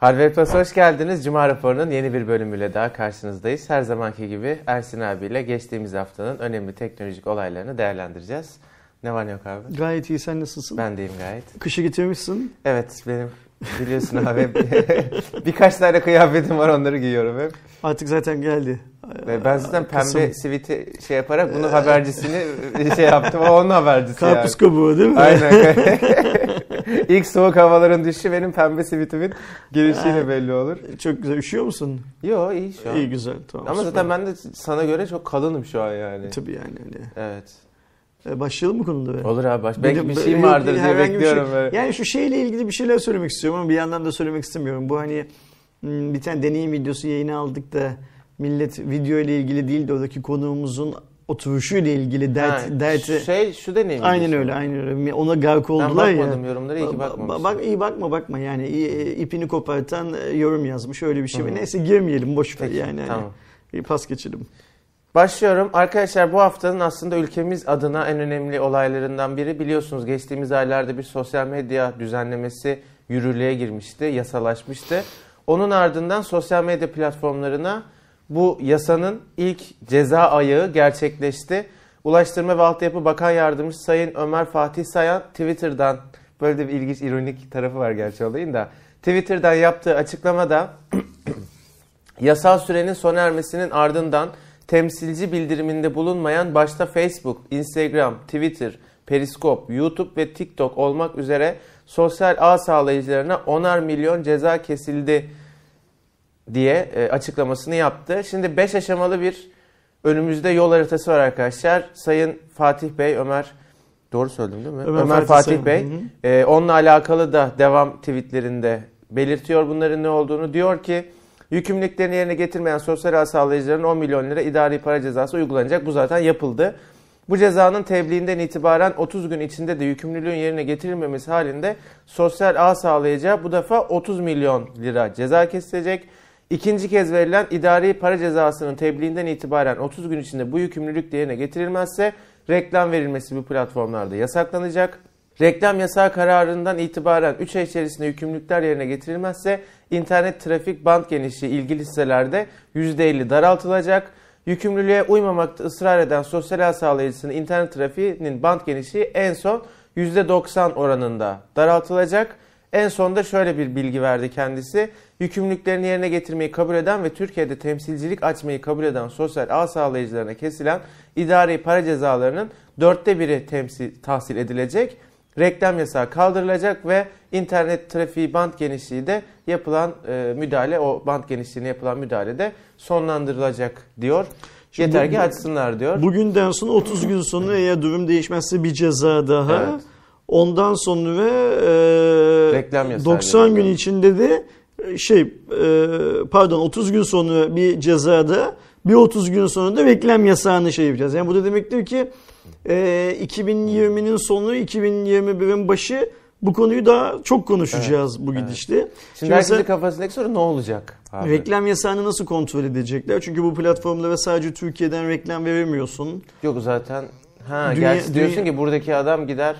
Harvey Plus hoş geldiniz. Cuma raporunun yeni bir bölümüyle daha karşınızdayız. Her zamanki gibi Ersin abiyle geçtiğimiz haftanın önemli teknolojik olaylarını değerlendireceğiz. Ne var ne yok abi? Gayet iyi sen nasılsın? Ben deyim gayet. Kışı getirmişsin. Evet benim biliyorsun abi birkaç tane kıyafetim var onları giyiyorum hep. Artık zaten geldi. Ve ben zaten pembe siviti şey yaparak bunun habercisini şey yaptım. O onun habercisi Karpuz yani. kabuğu değil mi? Aynen. İlk soğuk havaların düşüşü benim pembe sivitimin girişiyle belli olur. Çok güzel. Üşüyor musun? Yo iyi şu an. İyi güzel. Tamam, Ama zaten ben de sana göre çok kalınım şu an yani. Tabii yani öyle. Evet. E, başlayalım mı konuda? Be? Olur abi baş. Belki bir şey vardır diye bekliyorum. Şey. Yani şu şeyle ilgili bir şeyler söylemek istiyorum ama bir yandan da söylemek istemiyorum. Bu hani hmm, bir tane deneyim videosu yayına aldık da millet video ile ilgili değil de oradaki konuğumuzun oturuşuyla ilgili dert, ha, derti. Şey şu deneyim. Aynen öyle, aynen öyle. Ona gark oldular ya. Ben bakmadım ya. yorumlara iyi ki bakmamışsın. Bak, iyi bakma bakma yani ipini kopartan e, yorum yazmış öyle bir şey. Hı. Neyse girmeyelim boş ver yani. Tamam. Bir pas geçelim. Başlıyorum. Arkadaşlar bu haftanın aslında ülkemiz adına en önemli olaylarından biri biliyorsunuz geçtiğimiz aylarda bir sosyal medya düzenlemesi yürürlüğe girmişti, yasalaşmıştı. Onun ardından sosyal medya platformlarına bu yasanın ilk ceza ayağı gerçekleşti. Ulaştırma ve Altyapı Bakan Yardımcısı Sayın Ömer Fatih Sayan Twitter'dan böyle de bir ilginç ironik tarafı var gerçi olayın da Twitter'dan yaptığı açıklamada yasal sürenin sona ermesinin ardından temsilci bildiriminde bulunmayan başta Facebook, Instagram, Twitter, Periskop, YouTube ve TikTok olmak üzere sosyal ağ sağlayıcılarına onar milyon ceza kesildi diye e, açıklamasını yaptı. Şimdi 5 aşamalı bir önümüzde yol haritası var arkadaşlar. Sayın Fatih Bey, Ömer doğru söyledim değil mi? Ömer, Ömer Fatih, Fatih Bey. Hı hı. E, onunla alakalı da devam tweetlerinde belirtiyor bunların ne olduğunu. Diyor ki yükümlülüklerini yerine getirmeyen sosyal ağ sağlayıcıların 10 milyon lira idari para cezası uygulanacak. Bu zaten yapıldı. Bu cezanın tebliğinden itibaren 30 gün içinde de yükümlülüğün yerine getirilmemesi halinde sosyal ağ sağlayacağı bu defa 30 milyon lira ceza kesilecek. İkinci kez verilen idari para cezasının tebliğinden itibaren 30 gün içinde bu yükümlülük yerine getirilmezse reklam verilmesi bu platformlarda yasaklanacak. Reklam yasağı kararından itibaren 3 ay içerisinde yükümlülükler yerine getirilmezse internet trafik band genişliği ilgili sitelerde %50 daraltılacak. Yükümlülüğe uymamakta ısrar eden sosyal ağ sağlayıcısının internet trafiğinin band genişliği en son %90 oranında daraltılacak. En sonda şöyle bir bilgi verdi kendisi. Yükümlülüklerini yerine getirmeyi kabul eden ve Türkiye'de temsilcilik açmayı kabul eden sosyal ağ sağlayıcılarına kesilen idari para cezalarının dörtte biri temsil, tahsil edilecek. Reklam yasağı kaldırılacak ve internet trafiği band genişliği de yapılan e, müdahale, o band genişliğine yapılan müdahale de sonlandırılacak diyor. Şimdi Yeter ki açsınlar diyor. Bugünden sonra 30 gün sonra eğer durum değişmezse bir ceza daha. Evet. Ondan sonra e, Reklam 90 gün içinde de e, şey e, pardon 30 gün sonra bir cezada bir 30 gün sonra da reklam yasağını şey yapacağız. Yani bu da demektir ki e, 2020'nin sonu 2021'in başı bu konuyu daha çok konuşacağız evet, bu gidişte. Evet. Şimdi, Şimdi herkesin kafasındaki soru ne olacak? Abi? Reklam yasağını nasıl kontrol edecekler? Çünkü bu platformlara sadece Türkiye'den reklam veremiyorsun. Yok zaten. Ha, dünya, gerçi diyorsun dünya, ki buradaki adam gider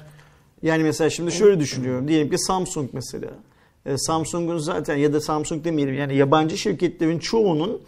yani mesela şimdi şöyle düşünüyorum. Diyelim ki Samsung mesela. E, Samsung'un zaten ya da Samsung demeyelim yani yabancı şirketlerin çoğunun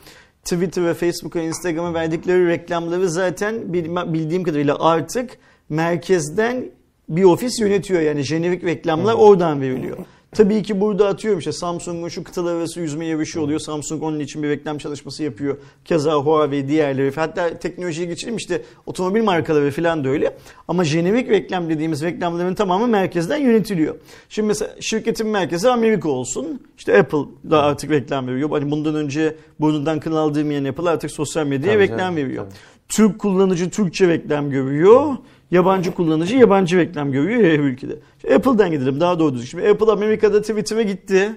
Twitter ve Facebook'a, Instagram'a verdikleri reklamları zaten bildiğim kadarıyla artık merkezden bir ofis yönetiyor. Yani jenerik reklamlar oradan veriliyor. Tabii ki burada atıyorum işte Samsung'un şu kıtalar arası yüzme yarışı oluyor. Samsung onun için bir reklam çalışması yapıyor. Keza Huawei diğerleri. Hatta teknolojiye geçelim işte otomobil markaları falan da öyle. Ama jenerik reklam dediğimiz reklamların tamamı merkezden yönetiliyor. Şimdi mesela şirketin merkezi Amerika olsun. İşte Apple da artık reklam veriyor. Hani bundan önce burnundan kıl aldırmayan Apple artık sosyal medyaya tabii reklam canım, veriyor. Tabii. Türk kullanıcı Türkçe reklam görüyor. Yabancı kullanıcı yabancı reklam görüyor ya ülkede. Şimdi Apple'dan gidelim daha doğru düzgün. Şimdi Apple Amerika'da Twitter'a gitti.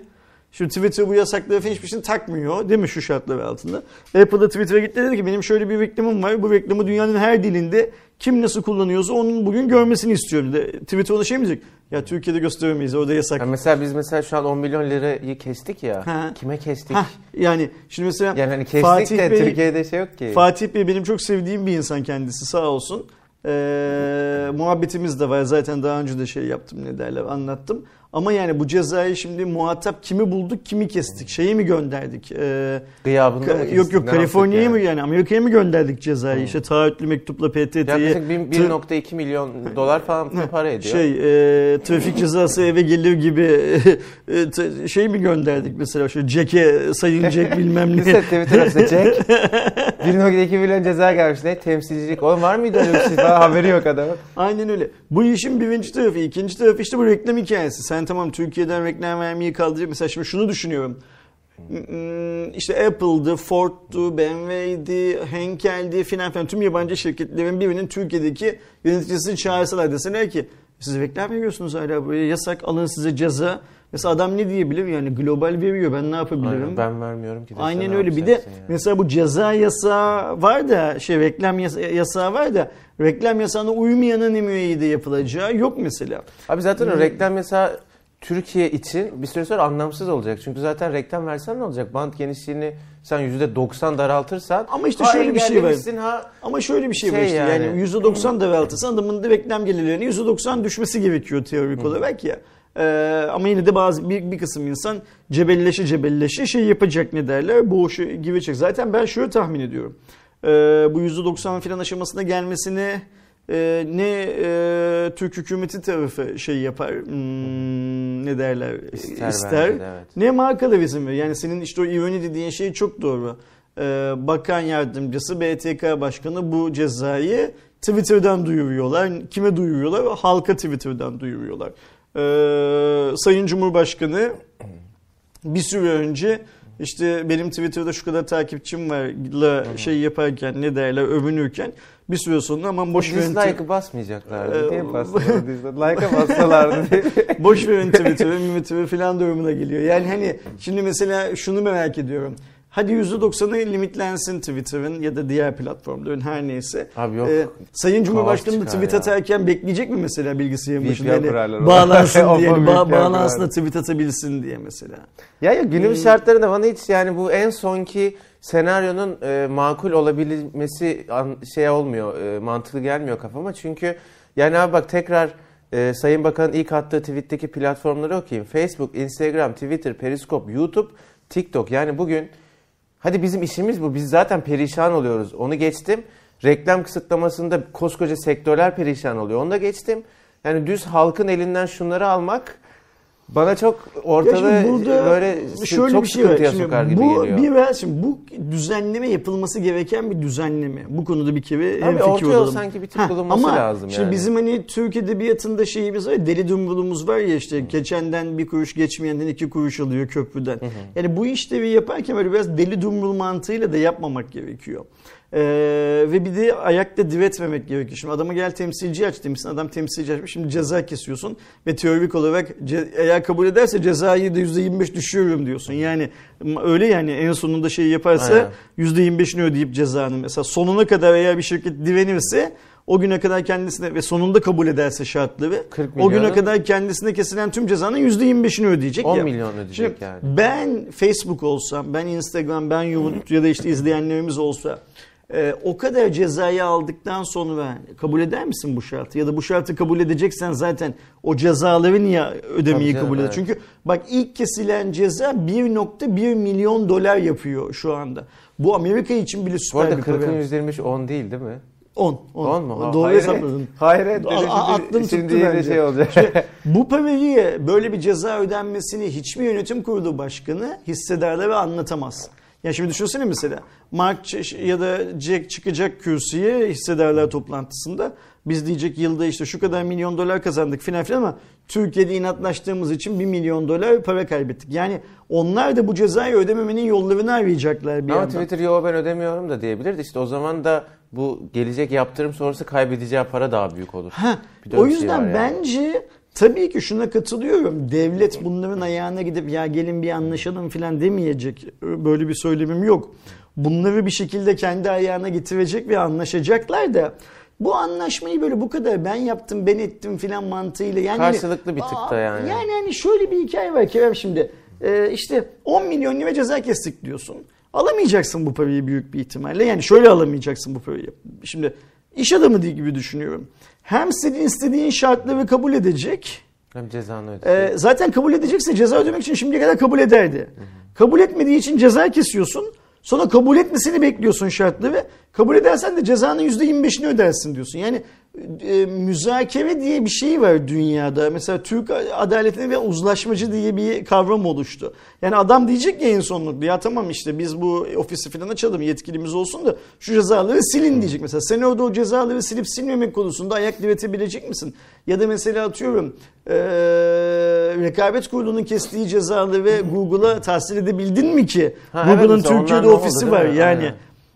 Şimdi Twitter bu yasakları falan hiçbir şey takmıyor değil mi şu şartlar altında? Apple'da Twitter'a gitti dedi ki benim şöyle bir reklamım var. Bu reklamı dünyanın her dilinde kim nasıl kullanıyorsa onun bugün görmesini istiyorum. De. Twitter ona şey mi diyecek? Ya Türkiye'de gösteremeyiz orada yasak. Ya mesela biz mesela şu an 10 milyon lirayı kestik ya. Ha. Kime kestik? Ha. Yani şimdi mesela yani hani kestik Fatih de Bey, Türkiye'de şey yok ki. Fatih Bey benim çok sevdiğim bir insan kendisi sağ olsun. Ee, muhabbetimiz de var. Zaten daha önce de şey yaptım ne derler anlattım. Ama yani bu cezayı şimdi muhatap kimi bulduk, kimi kestik, şeyi mi gönderdik? Ee, Gıyabında mı kestik? yok yok Kaliforniya'ya yaptık mı yani Amerika'ya mı gönderdik cezayı? İşte taahhütlü mektupla PTT'ye Yaklaşık bir- tır- 1.2 milyon dolar falan bir para ediyor. şey e, trafik cezası eve gelir gibi e, şey mi gönderdik mesela şu Jack'e sayın Jack bilmem ne. Lise Twitter Jack 1.2 milyon ceza gelmiş. Ne temsilcilik. Oğlum var mıydı öyle bir şey? Daha haberi yok adamın. Aynen öyle. Bu işin birinci tarafı. ikinci tarafı işte bu reklam hikayesi. Sen tamam Türkiye'den reklam vermeyi kaldıracak. Mesela şimdi şunu düşünüyorum. Hmm, İşte Apple'dı, Ford'du, BMW'di, Henkel'di filan filan tüm yabancı şirketlerin birinin Türkiye'deki yöneticisini çağırsalar deseler ki siz reklam veriyorsunuz hala buraya yasak alın size ceza. Mesela adam ne diyebilir yani global veriyor ben ne yapabilirim? Aynen, ben vermiyorum ki. de Aynen öyle. Bir de yani? mesela bu ceza yasağı var da şey reklam yasa- yasağı var da reklam yasağına uymayanın müeyyide yapılacağı yok mesela. Abi zaten Hmm. o reklam mesela Türkiye için bir süre sonra anlamsız olacak. Çünkü zaten reklam versen ne olacak? Bant genişliğini sen %90 daraltırsan Ama işte şöyle bir şey var. Ha Ama şöyle bir şey, var Şey işte yani, yani. %90 daraltırsan adamın da reklam gelirlerinin %90 düşmesi gerekiyor teorik olarak ya. Ee, ama yine de bazı bir, bir kısım insan cebelleşe cebelleşe şey yapacak ne derler boğuşu girecek. Zaten ben şöyle tahmin ediyorum. Ee, bu %90 filan aşamasına gelmesini e, ne e, Türk hükümeti tarafı şey yapar hmm, ne derler İster ister, bence de, evet. ne markalar izin verir. Yani senin işte o ironi dediğin şey çok doğru. Ee, bakan yardımcısı BTK başkanı bu cezayı Twitter'dan duyuruyorlar. Kime duyuruyorlar? Halka Twitter'dan duyuruyorlar. Ee, Sayın Cumhurbaşkanı bir süre önce işte benim Twitter'da şu kadar takipçim varla şey yaparken ne derler övünürken bir süre sonra aman boş verin dislike'ı basmayacaklardı. Ee, Niye bastılar? Like'a bassalardı diye. boş verin Twitter'ı, Twitter'ı falan durumuna geliyor. Yani hani şimdi mesela şunu merak ediyorum. Hadi %90'ı limitlensin Twitter'ın ya da diğer platformların her neyse. Abi yok. Ee, Sayın Cumhurbaşkanı da tweet ya. atarken bekleyecek mi mesela bilgisayarın başında? Yani bağlansın diye, Opa ba- bağlansın da tweet atabilsin diye mesela. Ya ya Hmm. günümüz şartlarında bana hiç yani bu en sonki senaryonun e, makul olabilmesi an, şey olmuyor, e, mantıklı gelmiyor kafama. Çünkü yani abi bak tekrar e, Sayın Bakan'ın ilk attığı tweetteki platformları okuyayım. Facebook, Instagram, Twitter, Periscope, YouTube, TikTok. Yani bugün hadi bizim işimiz bu. Biz zaten perişan oluyoruz. Onu geçtim. Reklam kısıtlamasında koskoca sektörler perişan oluyor. Onu da geçtim. Yani düz halkın elinden şunları almak bana çok şimdi burada böyle şöyle çok bir şey var. Şimdi sokar gibi bu geliyor. bir şimdi bu düzenleme yapılması gereken bir düzenleme. Bu konuda bir kere orta yol olalım. sanki bir tık Ha, bulunması ama lazım Şimdi yani. bizim hani Türk edebiyatında şeyimiz var deli dumrulumuz var ya işte geçenden bir kuruş geçmeyenden iki kuruş alıyor köprüden. Yani bu işlevi yaparken böyle biraz deli dumrul mantığıyla da yapmamak gerekiyor. Ee, ve bir de ayakta diretmemek gerekiyor. Şimdi adama gel temsilci aç demişsin. Adam temsilci açmış. Şimdi ceza kesiyorsun ve teorik olarak eğer kabul ederse cezayı da %25 düşürüyorum diyorsun. Yani öyle yani en sonunda şey yaparsa Aynen. %25'ini ödeyip cezanı mesela sonuna kadar eğer bir şirket direnirse o güne kadar kendisine ve sonunda kabul ederse şartları 40 o güne kadar kendisine kesilen tüm cezanın %25'ini ödeyecek 10 ya. milyon ödeyecek Şimdi yani. ben Facebook olsam, ben Instagram, ben YouTube ya da işte izleyenlerimiz olsa e, o kadar cezayı aldıktan sonra kabul eder misin bu şartı? Ya da bu şartı kabul edeceksen zaten o cezaları niye ödemeyi Tabii kabul eder? evet. Çünkü bak ilk kesilen ceza 1.1 milyon dolar yapıyor şu anda. Bu Amerika için bile Bu süper arada bir 40'ın para. %25 10 değil değil mi? 10. 10. 10 mu? Doğru hayret. hesapladın. Hayret. A- Şimdi- a- aklın şimdi tuttu bence. şey olacak. Bu parayı böyle bir ceza ödenmesini hiçbir yönetim kurulu başkanı hissedarlara anlatamaz. Ya şimdi düşünsene mesela Mark ya da Jack çıkacak kürsüye hissedarlar toplantısında biz diyecek yılda işte şu kadar milyon dolar kazandık filan filan ama Türkiye'de inatlaştığımız için 1 milyon dolar para kaybettik. Yani onlar da bu cezayı ödememenin yollarını arayacaklar bir Ama yandan. Twitter yo ben ödemiyorum da diyebilirdi. İşte o zaman da bu gelecek yaptırım sonrası kaybedeceği para daha büyük olur. Ha, o şey yüzden var yani. Tabii ki şuna katılıyorum. Devlet bunların ayağına gidip ya gelin bir anlaşalım falan demeyecek. Böyle bir söylemim yok. Bunları bir şekilde kendi ayağına getirecek ve anlaşacaklar da bu anlaşmayı böyle bu kadar ben yaptım ben ettim filan mantığıyla yani Karşılıklı bir tık da yani. Yani hani şöyle bir hikaye var Kerem şimdi e, işte 10 milyon lira ceza kestik diyorsun. Alamayacaksın bu parayı büyük bir ihtimalle. Yani şöyle alamayacaksın bu parayı. Şimdi iş adamı değil gibi düşünüyorum. Hem senin istediğin şartları kabul edecek Hem cezanı ödeyecek. Ee, zaten kabul edecekse ceza ödemek için şimdiye kadar kabul ederdi. Kabul etmediği için ceza kesiyorsun. Sonra kabul etmesini bekliyorsun şartlı ve kabul edersen de cezanın %25'ini ödersin diyorsun. Yani e, müzakere diye bir şey var dünyada. Mesela Türk adaletine ve uzlaşmacı diye bir kavram oluştu. Yani adam diyecek ki en sonunda ya tamam işte biz bu ofisi falan açalım yetkilimiz olsun da şu cezaları silin diyecek. Mesela sen orada o cezaları silip silmemek konusunda ayak diretebilecek misin? Ya da mesela atıyorum e, rekabet kurulunun kestiği cezaları ve Google'a tahsil edebildin mi ki? Evet, Google'ın mesela Türkiye'de oldu, ofisi var yani. Aynen.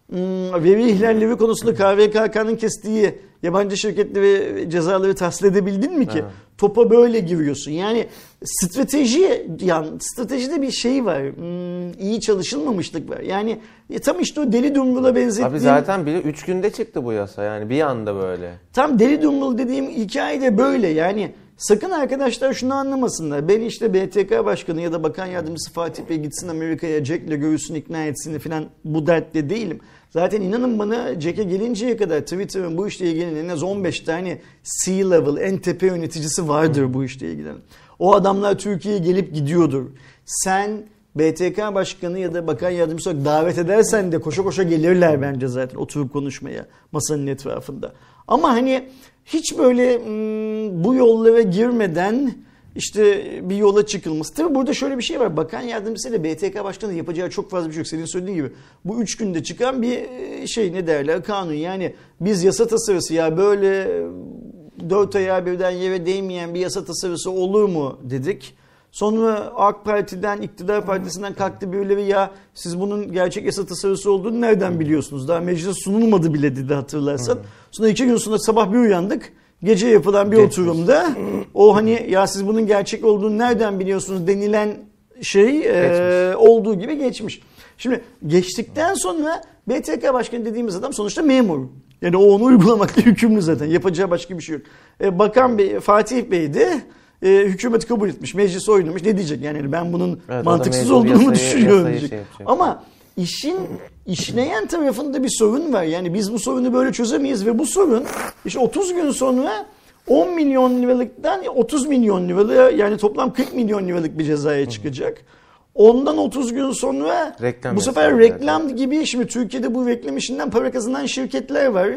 Hmm, veri ihlalleri konusunda KVKK'nın kestiği yabancı şirketleri cezaları tahsil edebildin mi ki? Evet. Topa böyle giriyorsun. Yani strateji yani stratejide bir şey var. Hmm, iyi çalışılmamışlık var. Yani e, tam işte o deli dumrula benzettiğim Abi zaten bile 3 günde çıktı bu yasa yani bir anda böyle. Tam deli dumbul dediğim hikaye de böyle yani. Sakın arkadaşlar şunu anlamasınlar. Ben işte BTK Başkanı ya da Bakan Yardımcısı Fatih Bey gitsin Amerika'ya Jack'le görüşsün ikna etsin falan bu dertte değilim. Zaten inanın bana Jack'e gelinceye kadar Twitter'ın bu işle ilgili en az 15 tane C-level en tepe yöneticisi vardır bu işle ilgilenen. O adamlar Türkiye'ye gelip gidiyordur. Sen BTK Başkanı ya da Bakan Yardımcısı olarak davet edersen de koşa koşa gelirler bence zaten oturup konuşmaya masanın etrafında. Ama hani hiç böyle hmm, bu yollara girmeden işte bir yola çıkılması. Tabii burada şöyle bir şey var. Bakan Yardımcısı ile BTK Başkanı yapacağı çok fazla bir şey yok. Senin söylediğin gibi bu üç günde çıkan bir e, şey ne derler kanun. Yani biz yasa tasarısı ya böyle dört ayağı birden yere değmeyen bir yasa tasarısı olur mu dedik. Sonra AK Parti'den, iktidar partisinden kalktı birileri ya siz bunun gerçek yasa tasarısı olduğunu nereden biliyorsunuz? Daha meclise sunulmadı bile dedi hatırlarsan. Sonra iki gün sonra sabah bir uyandık. Gece yapılan bir Geçmiş. oturumda o hani ya siz bunun gerçek olduğunu nereden biliyorsunuz denilen şey e, olduğu gibi geçmiş. Şimdi geçtikten sonra BTK Başkanı dediğimiz adam sonuçta memur. Yani o onu uygulamakla yükümlü zaten. Yapacağı başka bir şey yok. E, Bakan Bey, Fatih Bey de e, hükümeti kabul etmiş, meclisi oynamış. Ne diyecek yani ben bunun Evet, mantıksız olduğunu yasayı- düşünüyorum yasayı diyecek. şey. Ama işin işleyen tarafında bir sorun var. Yani biz bu sorunu böyle çözemeyiz ve bu sorun işte 30 gün sonra 10 milyon liralıktan 30 milyon liralığa yani toplam 40 milyon liralık bir cezaya çıkacak. Ondan 30 gün sonra Reklam bu sefer reklam gibi şimdi Türkiye'de bu reklam işinden para kazanan şirketler var.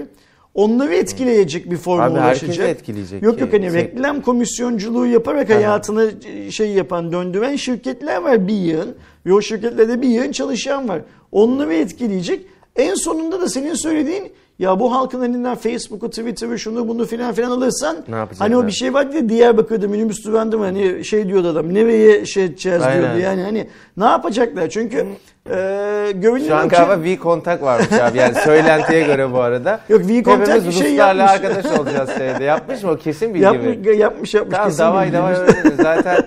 Onları etkileyecek bir forma Abi ulaşacak. etkileyecek Yok yok hani Şey- reklam komisyonculuğu yaparak Aha. hayatını şey yapan, döndüren şirketler var bir yığın. Ve o şirketlerde bir yığın çalışan var. Onları etkileyecek. En sonunda da senin söylediğin ya bu halkın elinden Facebook'u, Twitter'ı, şunu bunu filan filan alırsan Ne hani o bir şey var diye Diyarbakır'da minibüs durağında mı hani şey diyordu adam nereye şey edeceğiz Aynen. diyordu yani hani ne yapacaklar çünkü e, görünüyor Şu an ki galiba V kontak varmış abi yani söylentiye göre bu arada. Yok, V-Contact Hepimiz bir şey yapmış. arkadaş olacağız şeyde. Yapmış mı o kesin bilgi mi? yapmış, yapmış yapmış Tamam kesin davay bildiğimiz. davay. Zaten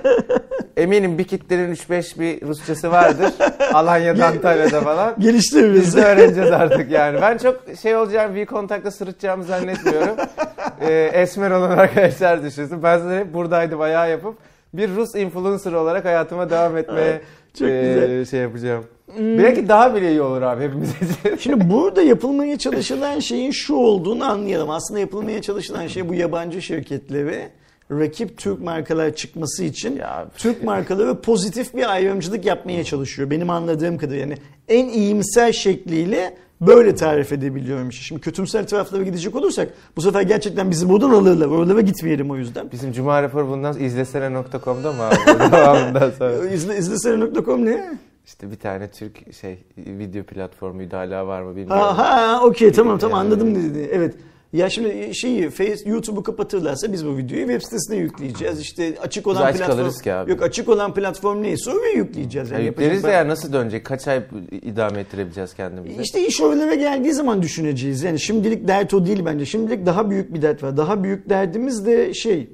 eminim bir kitlerin 3-5 bir Rusçası vardır. Alanya'da Antalya'da falan. geliştiririz. Biz de öğreneceğiz artık yani. Ben çok şey olacağım V kontakta sırıtacağımı zannetmiyorum. Ee, esmer olan arkadaşlar düşünsün. Ben zaten hep buradaydım ayağı yapıp bir Rus influencer olarak hayatıma devam etmeye Çok ee, güzel. Şey yapacağım. Belki daha bile iyi olur abi hepimiz için. Şimdi burada yapılmaya çalışılan şeyin şu olduğunu anlayalım. Aslında yapılmaya çalışılan şey bu yabancı şirketleri rakip Türk markalar çıkması için Ya, Türk markaları pozitif bir ayrımcılık yapmaya çalışıyor. Benim anladığım kadarıyla yani en iyimser şekliyle böyle tarif edebiliyorum. Şimdi kötümser taraflara gidecek olursak bu sefer gerçekten bizi buradan alırlar. Oralara gitmeyelim o yüzden. Bizim Cuma raporu bundan izlesene.com'da mı abi? İzle, izlesene.com ne? İşte bir tane Türk şey video platformuydu hala var mı bilmiyorum. Ha, ha okey tamam tamam Yani- anladım dediğini. Evet. Ya şimdi şeyi Face YouTube'u kapatırlarsa biz bu videoyu web sitesine yükleyeceğiz. İşte açık olan aç platform ki abi. Yok açık olan platform neyse oraya yükleyeceğiz. Ya Yani yükleriz de yapacak- ya nasıl dönecek? Kaç ay idame ettirebileceğiz kendimizi? İşte iş oralara geldiği zaman düşüneceğiz. Yani şimdilik dert o değil bence. Şimdilik daha büyük bir dert var. Daha büyük derdimiz de şey...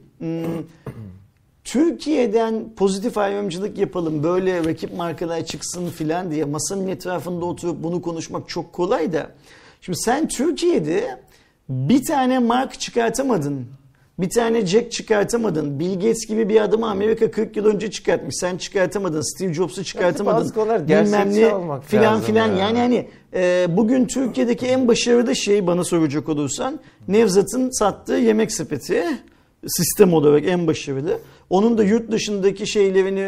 Türkiye'den pozitif ayrımcılık yapalım, böyle rakip markalar çıksın filan diye masanın etrafında oturup bunu konuşmak çok kolay da. Şimdi sen Türkiye'de bir tane mark çıkartamadın. Bir tane Jack çıkartamadın. Bill Gates gibi bir adamı Amerika 40 yıl önce çıkartmış. Sen çıkartamadın. Steve Jobs'u çıkartamadın. konular Bilmem ne filan filan. ya. Yani hani e, bugün Türkiye'deki en başarılı şey bana soracak olursan Nevzat'ın sattığı yemek sepeti. Sistem olarak en başarılı. Onun da yurt dışındaki şeylerini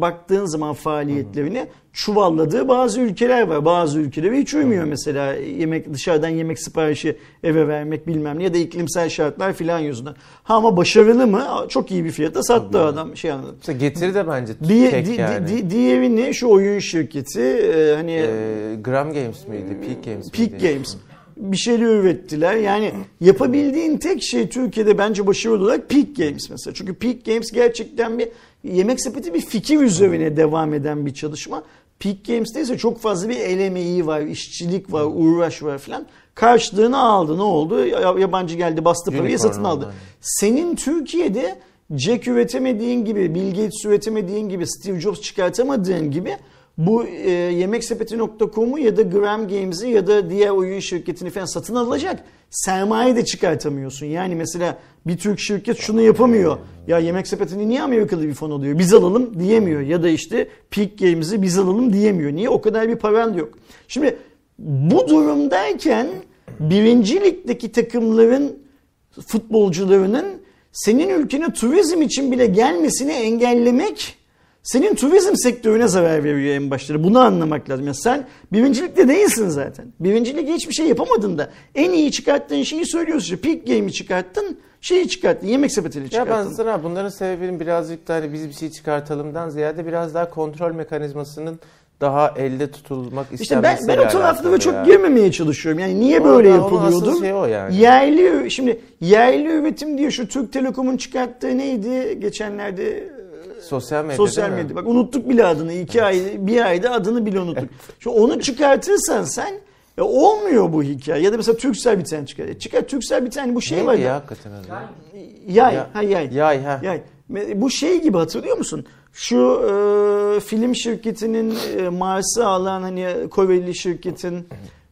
baktığın zaman faaliyetlerini çuvalladığı bazı ülkeler var. Bazı ülkeler hiç uymuyor mesela yemek dışarıdan yemek siparişi eve vermek bilmem ne ya da iklimsel şartlar filan yüzünden. Ha ama başarılı mı? Çok iyi bir fiyata sattı adam şey anladım. İşte getiri de bence Diye, tek di, yani. di, diğeri ne? Şu oyun şirketi e, hani Ee, Gram Games miydi? Peak Games Peak miydi? Games bir şeyler ürettiler. Yani yapabildiğin tek şey Türkiye'de bence başarılı olarak Peak Games mesela. Çünkü Peak Games gerçekten bir yemek sepeti bir fikir üzerine devam eden bir çalışma. Peak Games'te ise çok fazla bir el emeği var, işçilik var, uğraş var falan. Karşılığını aldı. Ne oldu? Yabancı geldi bastı parayı satın aldı. Senin Türkiye'de Jack üretemediğin gibi, Bill Gates üretemediğin gibi, Steve Jobs çıkartamadığın gibi bu e, yemeksepeti.com'u ya da Gram Games'i ya da diğer oyun şirketini falan satın alacak sermaye de çıkartamıyorsun. Yani mesela bir Türk şirket şunu yapamıyor. Ya yemek sepetini niye Amerikalı bir fon alıyor? Biz alalım diyemiyor. Ya da işte Peak Games'i biz alalım diyemiyor. Niye? O kadar bir paran yok. Şimdi bu durumdayken birinci ligdeki takımların futbolcularının senin ülkene turizm için bile gelmesini engellemek senin turizm sektörüne zarar veriyor en başta. Bunu anlamak lazım. Yani sen birincilikte değilsin zaten. Birincilikte hiçbir şey yapamadın da en iyi çıkarttığın şeyi söylüyorsun. Peak Game'i çıkarttın, şeyi çıkarttın, yemek sepetini Ya çıkarttın. ben sana bunların sebebinin birazcık da hani biz bir şey çıkartalımdan ziyade biraz daha kontrol mekanizmasının daha elde tutulmak İşte ben, ben o taraflara çok ya. girmemeye çalışıyorum. Yani niye Orada böyle yapılıyordu? şey o yani. Yerli şimdi yerli üretim diye şu Türk Telekom'un çıkarttığı neydi geçenlerde Sosyal medya sosyal değil mi? medya. Bak unuttuk bile adını. iki ay bir ayda adını bile unuttuk. Şu onu çıkartırsan sen e, olmuyor bu hikaye. Ya da mesela Türksel bir tane çıkar. E, Çıkar Türksel bir tane bu şey var Neydi ya. ya hakikaten adı? Yay. Ya- Ha yay. Yay ha. Yay. Bu şey gibi hatırlıyor musun? Şu e, film şirketinin e, Mars'ı alan hani Koreli şirketin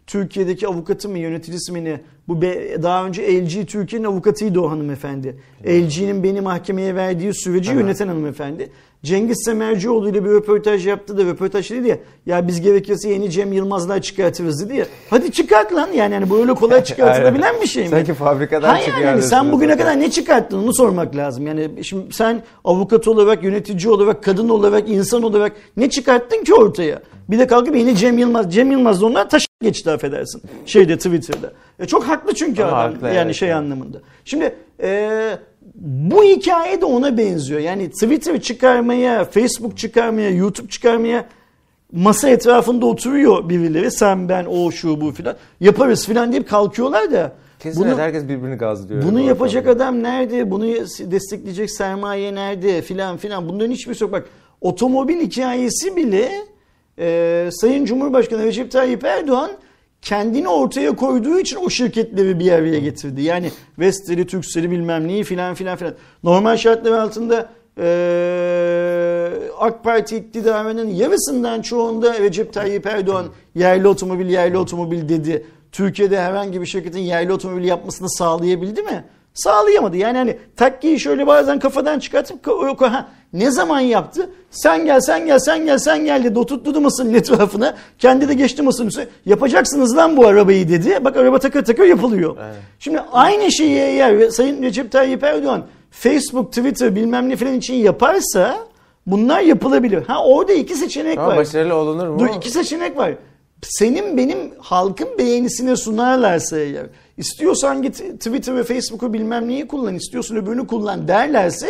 Türkiye'deki avukatı mı yöneticisi mi ne? Bu daha önce LG Türkiye'nin avukatıydı o hanımefendi. LG'nin beni mahkemeye verdiği süreci Aha. yöneten hanımefendi. Cengiz Semercioğlu ile bir röportaj yaptı da röportaj dedi ya ya biz gerekirse yeni Cem Yılmazlar çıkartırız dedi ya. Hadi çıkart lan yani hani böyle kolay çıkartılabilen bir şey mi? Sanki fabrikadan Hayır çıkıyor. yani sen bugüne zaten. kadar ne çıkarttın onu sormak lazım. Yani şimdi sen avukat olarak, yönetici olarak, kadın olarak, insan olarak ne çıkarttın ki ortaya? Bir de kalkıp yeni Cem Yılmaz, Cem Yılmaz onlar taş geçti affedersin. Şeyde Twitter'da. E çok haklı çünkü Ama adam haklı, yani evet, şey anlamında. Şimdi e, bu hikaye de ona benziyor. Yani Twitter çıkarmaya, Facebook çıkarmaya, YouTube çıkarmaya masa etrafında oturuyor birileri. Sen, ben, o, şu, bu filan. Yaparız filan deyip kalkıyorlar da. Kesin bunu- herkes birbirini gazlıyor. bunu bu yapacak ortamda. adam nerede? Bunu destekleyecek sermaye nerede? Filan filan. Bunların hiçbirisi yok. Bak otomobil hikayesi bile e, Sayın Cumhurbaşkanı Recep Tayyip Erdoğan kendini ortaya koyduğu için o şirketleri bir araya getirdi. Yani Vestel'i, Turkcell'i bilmem neyi filan filan filan. Normal şartlar altında e, AK Parti iktidarının yarısından çoğunda Recep Tayyip Erdoğan yerli otomobil yerli otomobil dedi. Türkiye'de herhangi bir şirketin yerli otomobil yapmasını sağlayabildi mi? Sağlayamadı. Yani hani takkiyi şöyle bazen kafadan çıkartıp ha, ne zaman yaptı? Sen gel sen gel sen gel sen gel dedi. Oturttu masanın etrafına. Kendi de geçti masanın üstüne. Yapacaksınız lan bu arabayı dedi. Bak araba takır takır yapılıyor. Evet. Şimdi aynı şeyi eğer Sayın Recep Tayyip Erdoğan Facebook, Twitter bilmem ne falan için yaparsa bunlar yapılabilir. Ha orada iki seçenek Ama var. başarılı olunur mu? Dur iki seçenek var. Senin benim halkın beğenisine sunarlarsa eğer, istiyorsan git Twitter ve Facebook'u bilmem neyi kullan, istiyorsun öbürünü kullan derlerse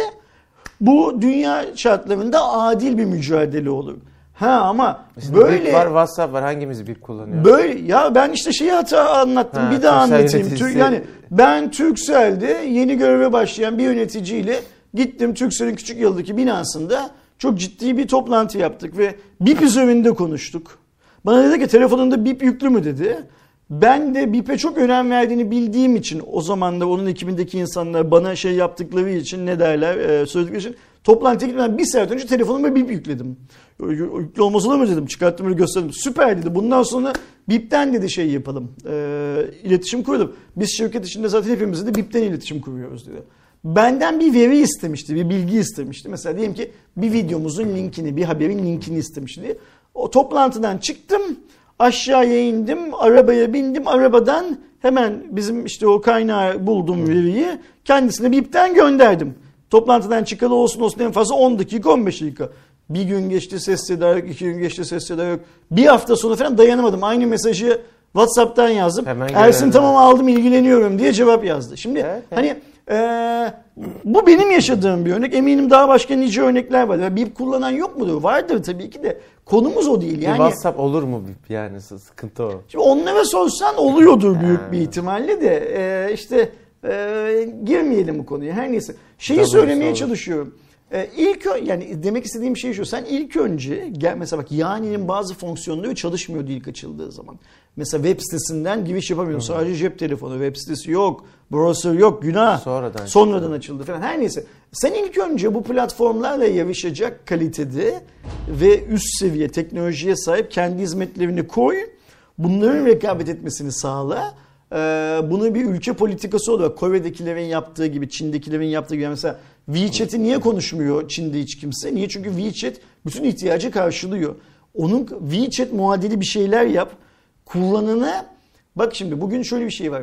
bu dünya şartlarında adil bir mücadele olur. Ha ama Şimdi böyle var, WhatsApp var. Hangimiz Bip kullanıyor? Böyle ya ben işte şeyi hata anlattım. Ha, bir daha anlatayım. yöneticisi. Yani ben Turkcell'de yeni göreve başlayan bir yöneticiyle gittim Turkcell'in küçük yıldaki binasında çok ciddi bir toplantı yaptık ve BIP üzerinde konuştuk. Bana dedi ki telefonunda BIP yüklü mü dedi. Ben de BIP'e çok önem verdiğini bildiğim için o zaman da onun ekibindeki insanlar bana şey yaptıkları için ne derler e, söyledikleri için toplantıya gitmeden bir saat önce telefonuma BIP yükledim. Yüklü olmasa da mı dedim çıkarttım öyle gösterdim. Süper dedi bundan sonra BIP'ten dedi şey yapalım e, iletişim kuralım. Biz şirket içinde zaten hepimiz de BIP'ten iletişim kuruyoruz dedi. Benden bir veri istemişti, bir bilgi istemişti. Mesela diyelim ki bir videomuzun linkini, bir haberin linkini istemişti. O toplantıdan çıktım, aşağıya indim, arabaya bindim, arabadan Hemen bizim işte o kaynağı bulduğum veriyi kendisine BİP'ten gönderdim. Toplantıdan çıkalı olsun olsun en fazla 10 dakika 15 dakika. Bir gün geçti ses seda yok, iki gün geçti ses seda yok. Bir hafta sonra falan dayanamadım. Aynı mesajı WhatsApp'tan yazdım. Hemen Ersin tamam aldım ilgileniyorum diye cevap yazdı. Şimdi evet. hani eee, bu benim yaşadığım bir örnek. Eminim daha başka nice örnekler var. Bir kullanan yok mudur? Vardır tabii ki de. Konumuz o değil. Bir Yani WhatsApp olur mu bir- yani sıkıntı o. Şimdi onlara sorsan oluyordur büyük bir ihtimalle de e, işte e, girmeyelim bu konuya. Her neyse. Şeyi Tabii, söylemeye olur. çalışıyorum. E, ilk yani demek istediğim şey şu. Sen ilk önce gel mesela bak Yani'nin bazı fonksiyonları çalışmıyordu ilk açıldığı zaman. Mesela web sitesinden giriş yapamıyorsun. Sadece cep telefonu, web sitesi yok, browser yok, günah. Sonradan Sonradan açıldı falan. Her neyse. Sen ilk önce bu platformlarla yarışacak kalitede ve üst seviye teknolojiye sahip kendi hizmetlerini koy. Bunların rekabet etmesini sağla. Ee, bunu bir ülke politikası olarak Kore'dekilerin yaptığı gibi, Çin'dekilerin yaptığı gibi. Mesela WeChat'i niye konuşmuyor Çin'de hiç kimse? Niye? Çünkü WeChat bütün ihtiyacı karşılıyor. Onun WeChat muadili bir şeyler yap. Kullanana bak şimdi bugün şöyle bir şey var.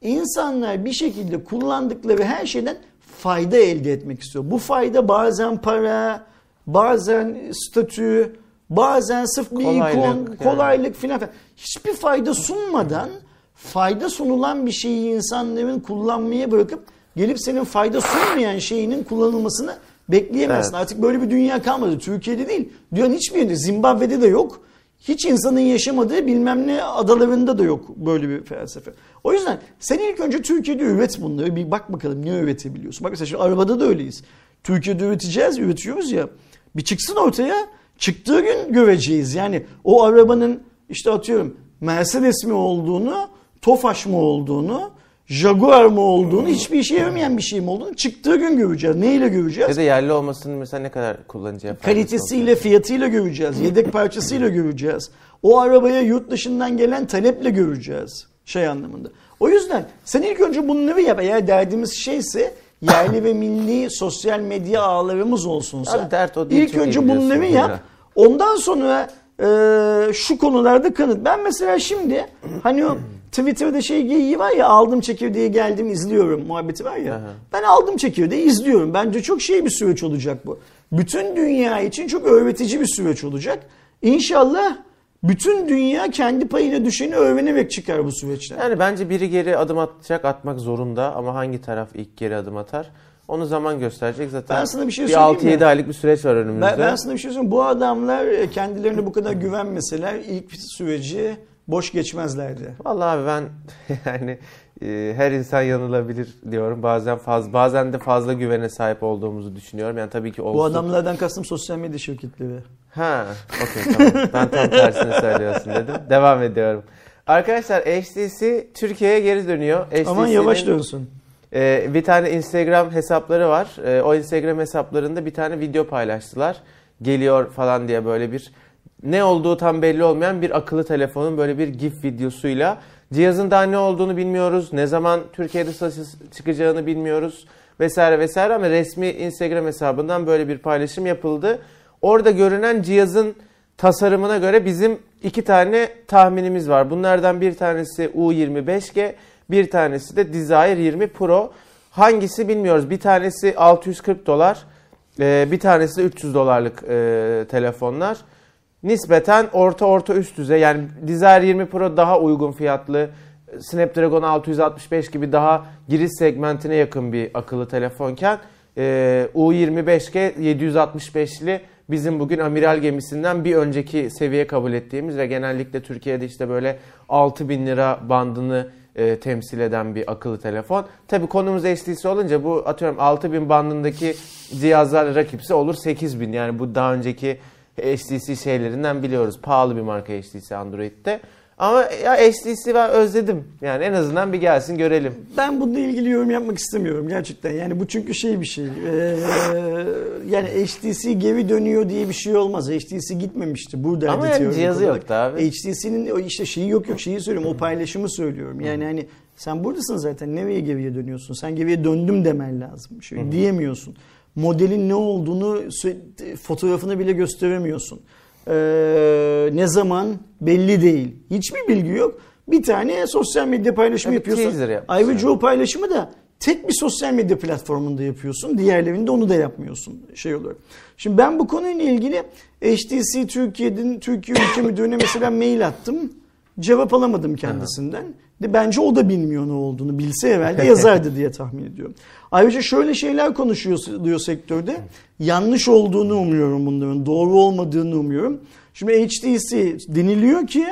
İnsanlar bir şekilde kullandıkları her şeyden fayda elde etmek istiyor. Bu fayda bazen para, bazen statü, bazen sırf bir Kolaylık ikon, yani. kolaylık filan. filan. Hiçbir fayda sunmadan fayda sunulan bir şeyi insanların kullanmaya bırakıp gelip senin fayda sunmayan şeyinin kullanılmasını bekleyemezsin. Evet. Artık böyle bir dünya kalmadı. Türkiye'de değil. Dünyanın hiçbir yerinde. Zimbabwe'de de yok. Hiç insanın yaşamadığı bilmem ne adalarında da yok böyle bir felsefe. O yüzden sen ilk önce Türkiye'de üret bunları. Bir bak bakalım ne üretebiliyorsun. Bak mesela şimdi arabada da öyleyiz. Türkiye'de üreteceğiz, üretiyoruz ya. Bir çıksın ortaya. Çıktığı gün göreceğiz. Yani o arabanın işte atıyorum Mercedes mi olduğunu, Tofaş mı olduğunu, Jaguar mı olduğunu, hiçbir işe yaramayan bir şey mi olduğunu çıktığı gün göreceğiz. Neyle göreceğiz? Ya da yerli olmasının mesela ne kadar kullanıcıya Kalitesiyle, fiyatıyla göreceğiz. Yedek parçasıyla göreceğiz. O arabaya yurt dışından gelen taleple göreceğiz. Şey anlamında. O yüzden sen ilk önce bunları yap. Eğer derdimiz şeyse yerli ve milli sosyal medya ağlarımız olsunsa. Abi dert o değil, ilk önce bunları yap. ya. Ondan sonra e, şu konularda kanıt. Ben mesela şimdi hani o Twitter'da şey geyiği var ya aldım çekirdeği geldim izliyorum muhabbeti var ya. Aha. Ben aldım çekirdeği izliyorum. Bence çok şey bir süreç olacak bu. Bütün dünya için çok öğretici bir süreç olacak. İnşallah bütün dünya kendi payına düşeni öğrenerek çıkar bu süreçten. Yani bence biri geri adım atacak, atmak zorunda ama hangi taraf ilk geri adım atar? Onu zaman gösterecek zaten. Ben sana bir şey bir söyleyeyim mi? 6-7 aylık bir süreç var önümüzde. Ben, ben sana bir şey söyleyeyim. Bu adamlar e, kendilerine bu kadar güvenmeseler ilk süreci boş geçmezlerdi. Vallahi abi ben yani e, her insan yanılabilir diyorum. Bazen fazla bazen de fazla güvene sahip olduğumuzu düşünüyorum. Yani tabii ki olsun. Bu adamlardan kastım sosyal medya şirketleri. Ha, okey tamam. Ben tam tersini söylüyorsun dedim. Devam ediyorum. Arkadaşlar HTC Türkiye'ye geri dönüyor. Aman yavaş dönsün. Ee, bir tane Instagram hesapları var. Ee, o Instagram hesaplarında bir tane video paylaştılar. Geliyor falan diye böyle bir ne olduğu tam belli olmayan bir akıllı telefonun böyle bir GIF videosuyla. Cihazın daha ne olduğunu bilmiyoruz. Ne zaman Türkiye'de satışa çıkacağını bilmiyoruz. Vesaire vesaire ama resmi Instagram hesabından böyle bir paylaşım yapıldı. Orada görünen cihazın tasarımına göre bizim iki tane tahminimiz var. Bunlardan bir tanesi U25G, bir tanesi de Desire 20 Pro. Hangisi bilmiyoruz. Bir tanesi 640 dolar, e, bir tanesi de 300 dolarlık e, telefonlar. Nispeten orta orta üst düzey. Yani Desire 20 Pro daha uygun fiyatlı. Snapdragon 665 gibi daha giriş segmentine yakın bir akıllı telefonken e, U25G 765'li bizim bugün amiral gemisinden bir önceki seviye kabul ettiğimiz ve genellikle Türkiye'de işte böyle 6000 lira bandını e, temsil eden bir akıllı telefon. Tabi konumuz HTC olunca bu atıyorum 6000 bandındaki cihazlar rakipsi olur 8000 yani bu daha önceki HTC şeylerinden biliyoruz. Pahalı bir marka HTC Android'de. Ama ya HTC ben özledim. Yani en azından bir gelsin görelim. Ben bununla ilgili yorum yapmak istemiyorum gerçekten. Yani bu çünkü şey bir şey. Ee, yani HTC geri dönüyor diye bir şey olmaz. HTC gitmemişti. Burada Ama yani cihazı yoktu abi. HTC'nin o işte şeyi yok yok şeyi söylüyorum. O paylaşımı söylüyorum. Yani hani sen buradasın zaten. Nereye geriye dönüyorsun? Sen geriye döndüm demen lazım. Şöyle diyemiyorsun. Modelin ne olduğunu fotoğrafını bile gösteremiyorsun. Ee, ne zaman belli değil. Hiçbir bilgi yok. Bir tane sosyal medya paylaşımı Bir yapıyorsun. Ayrıca o paylaşımı da tek bir sosyal medya platformunda yapıyorsun. Diğerlerinde onu da yapmıyorsun şey olur. Şimdi ben bu konuyla ilgili HTC Türkiye'nin Türkiye Ülke Müdürü'ne mesela mail attım. Cevap alamadım kendisinden. Bence o da bilmiyor ne olduğunu. Bilse evvel yazardı diye tahmin ediyorum. Ayrıca şöyle şeyler konuşuluyor sektörde. Yanlış olduğunu umuyorum bunların. Doğru olmadığını umuyorum. Şimdi HTC deniliyor ki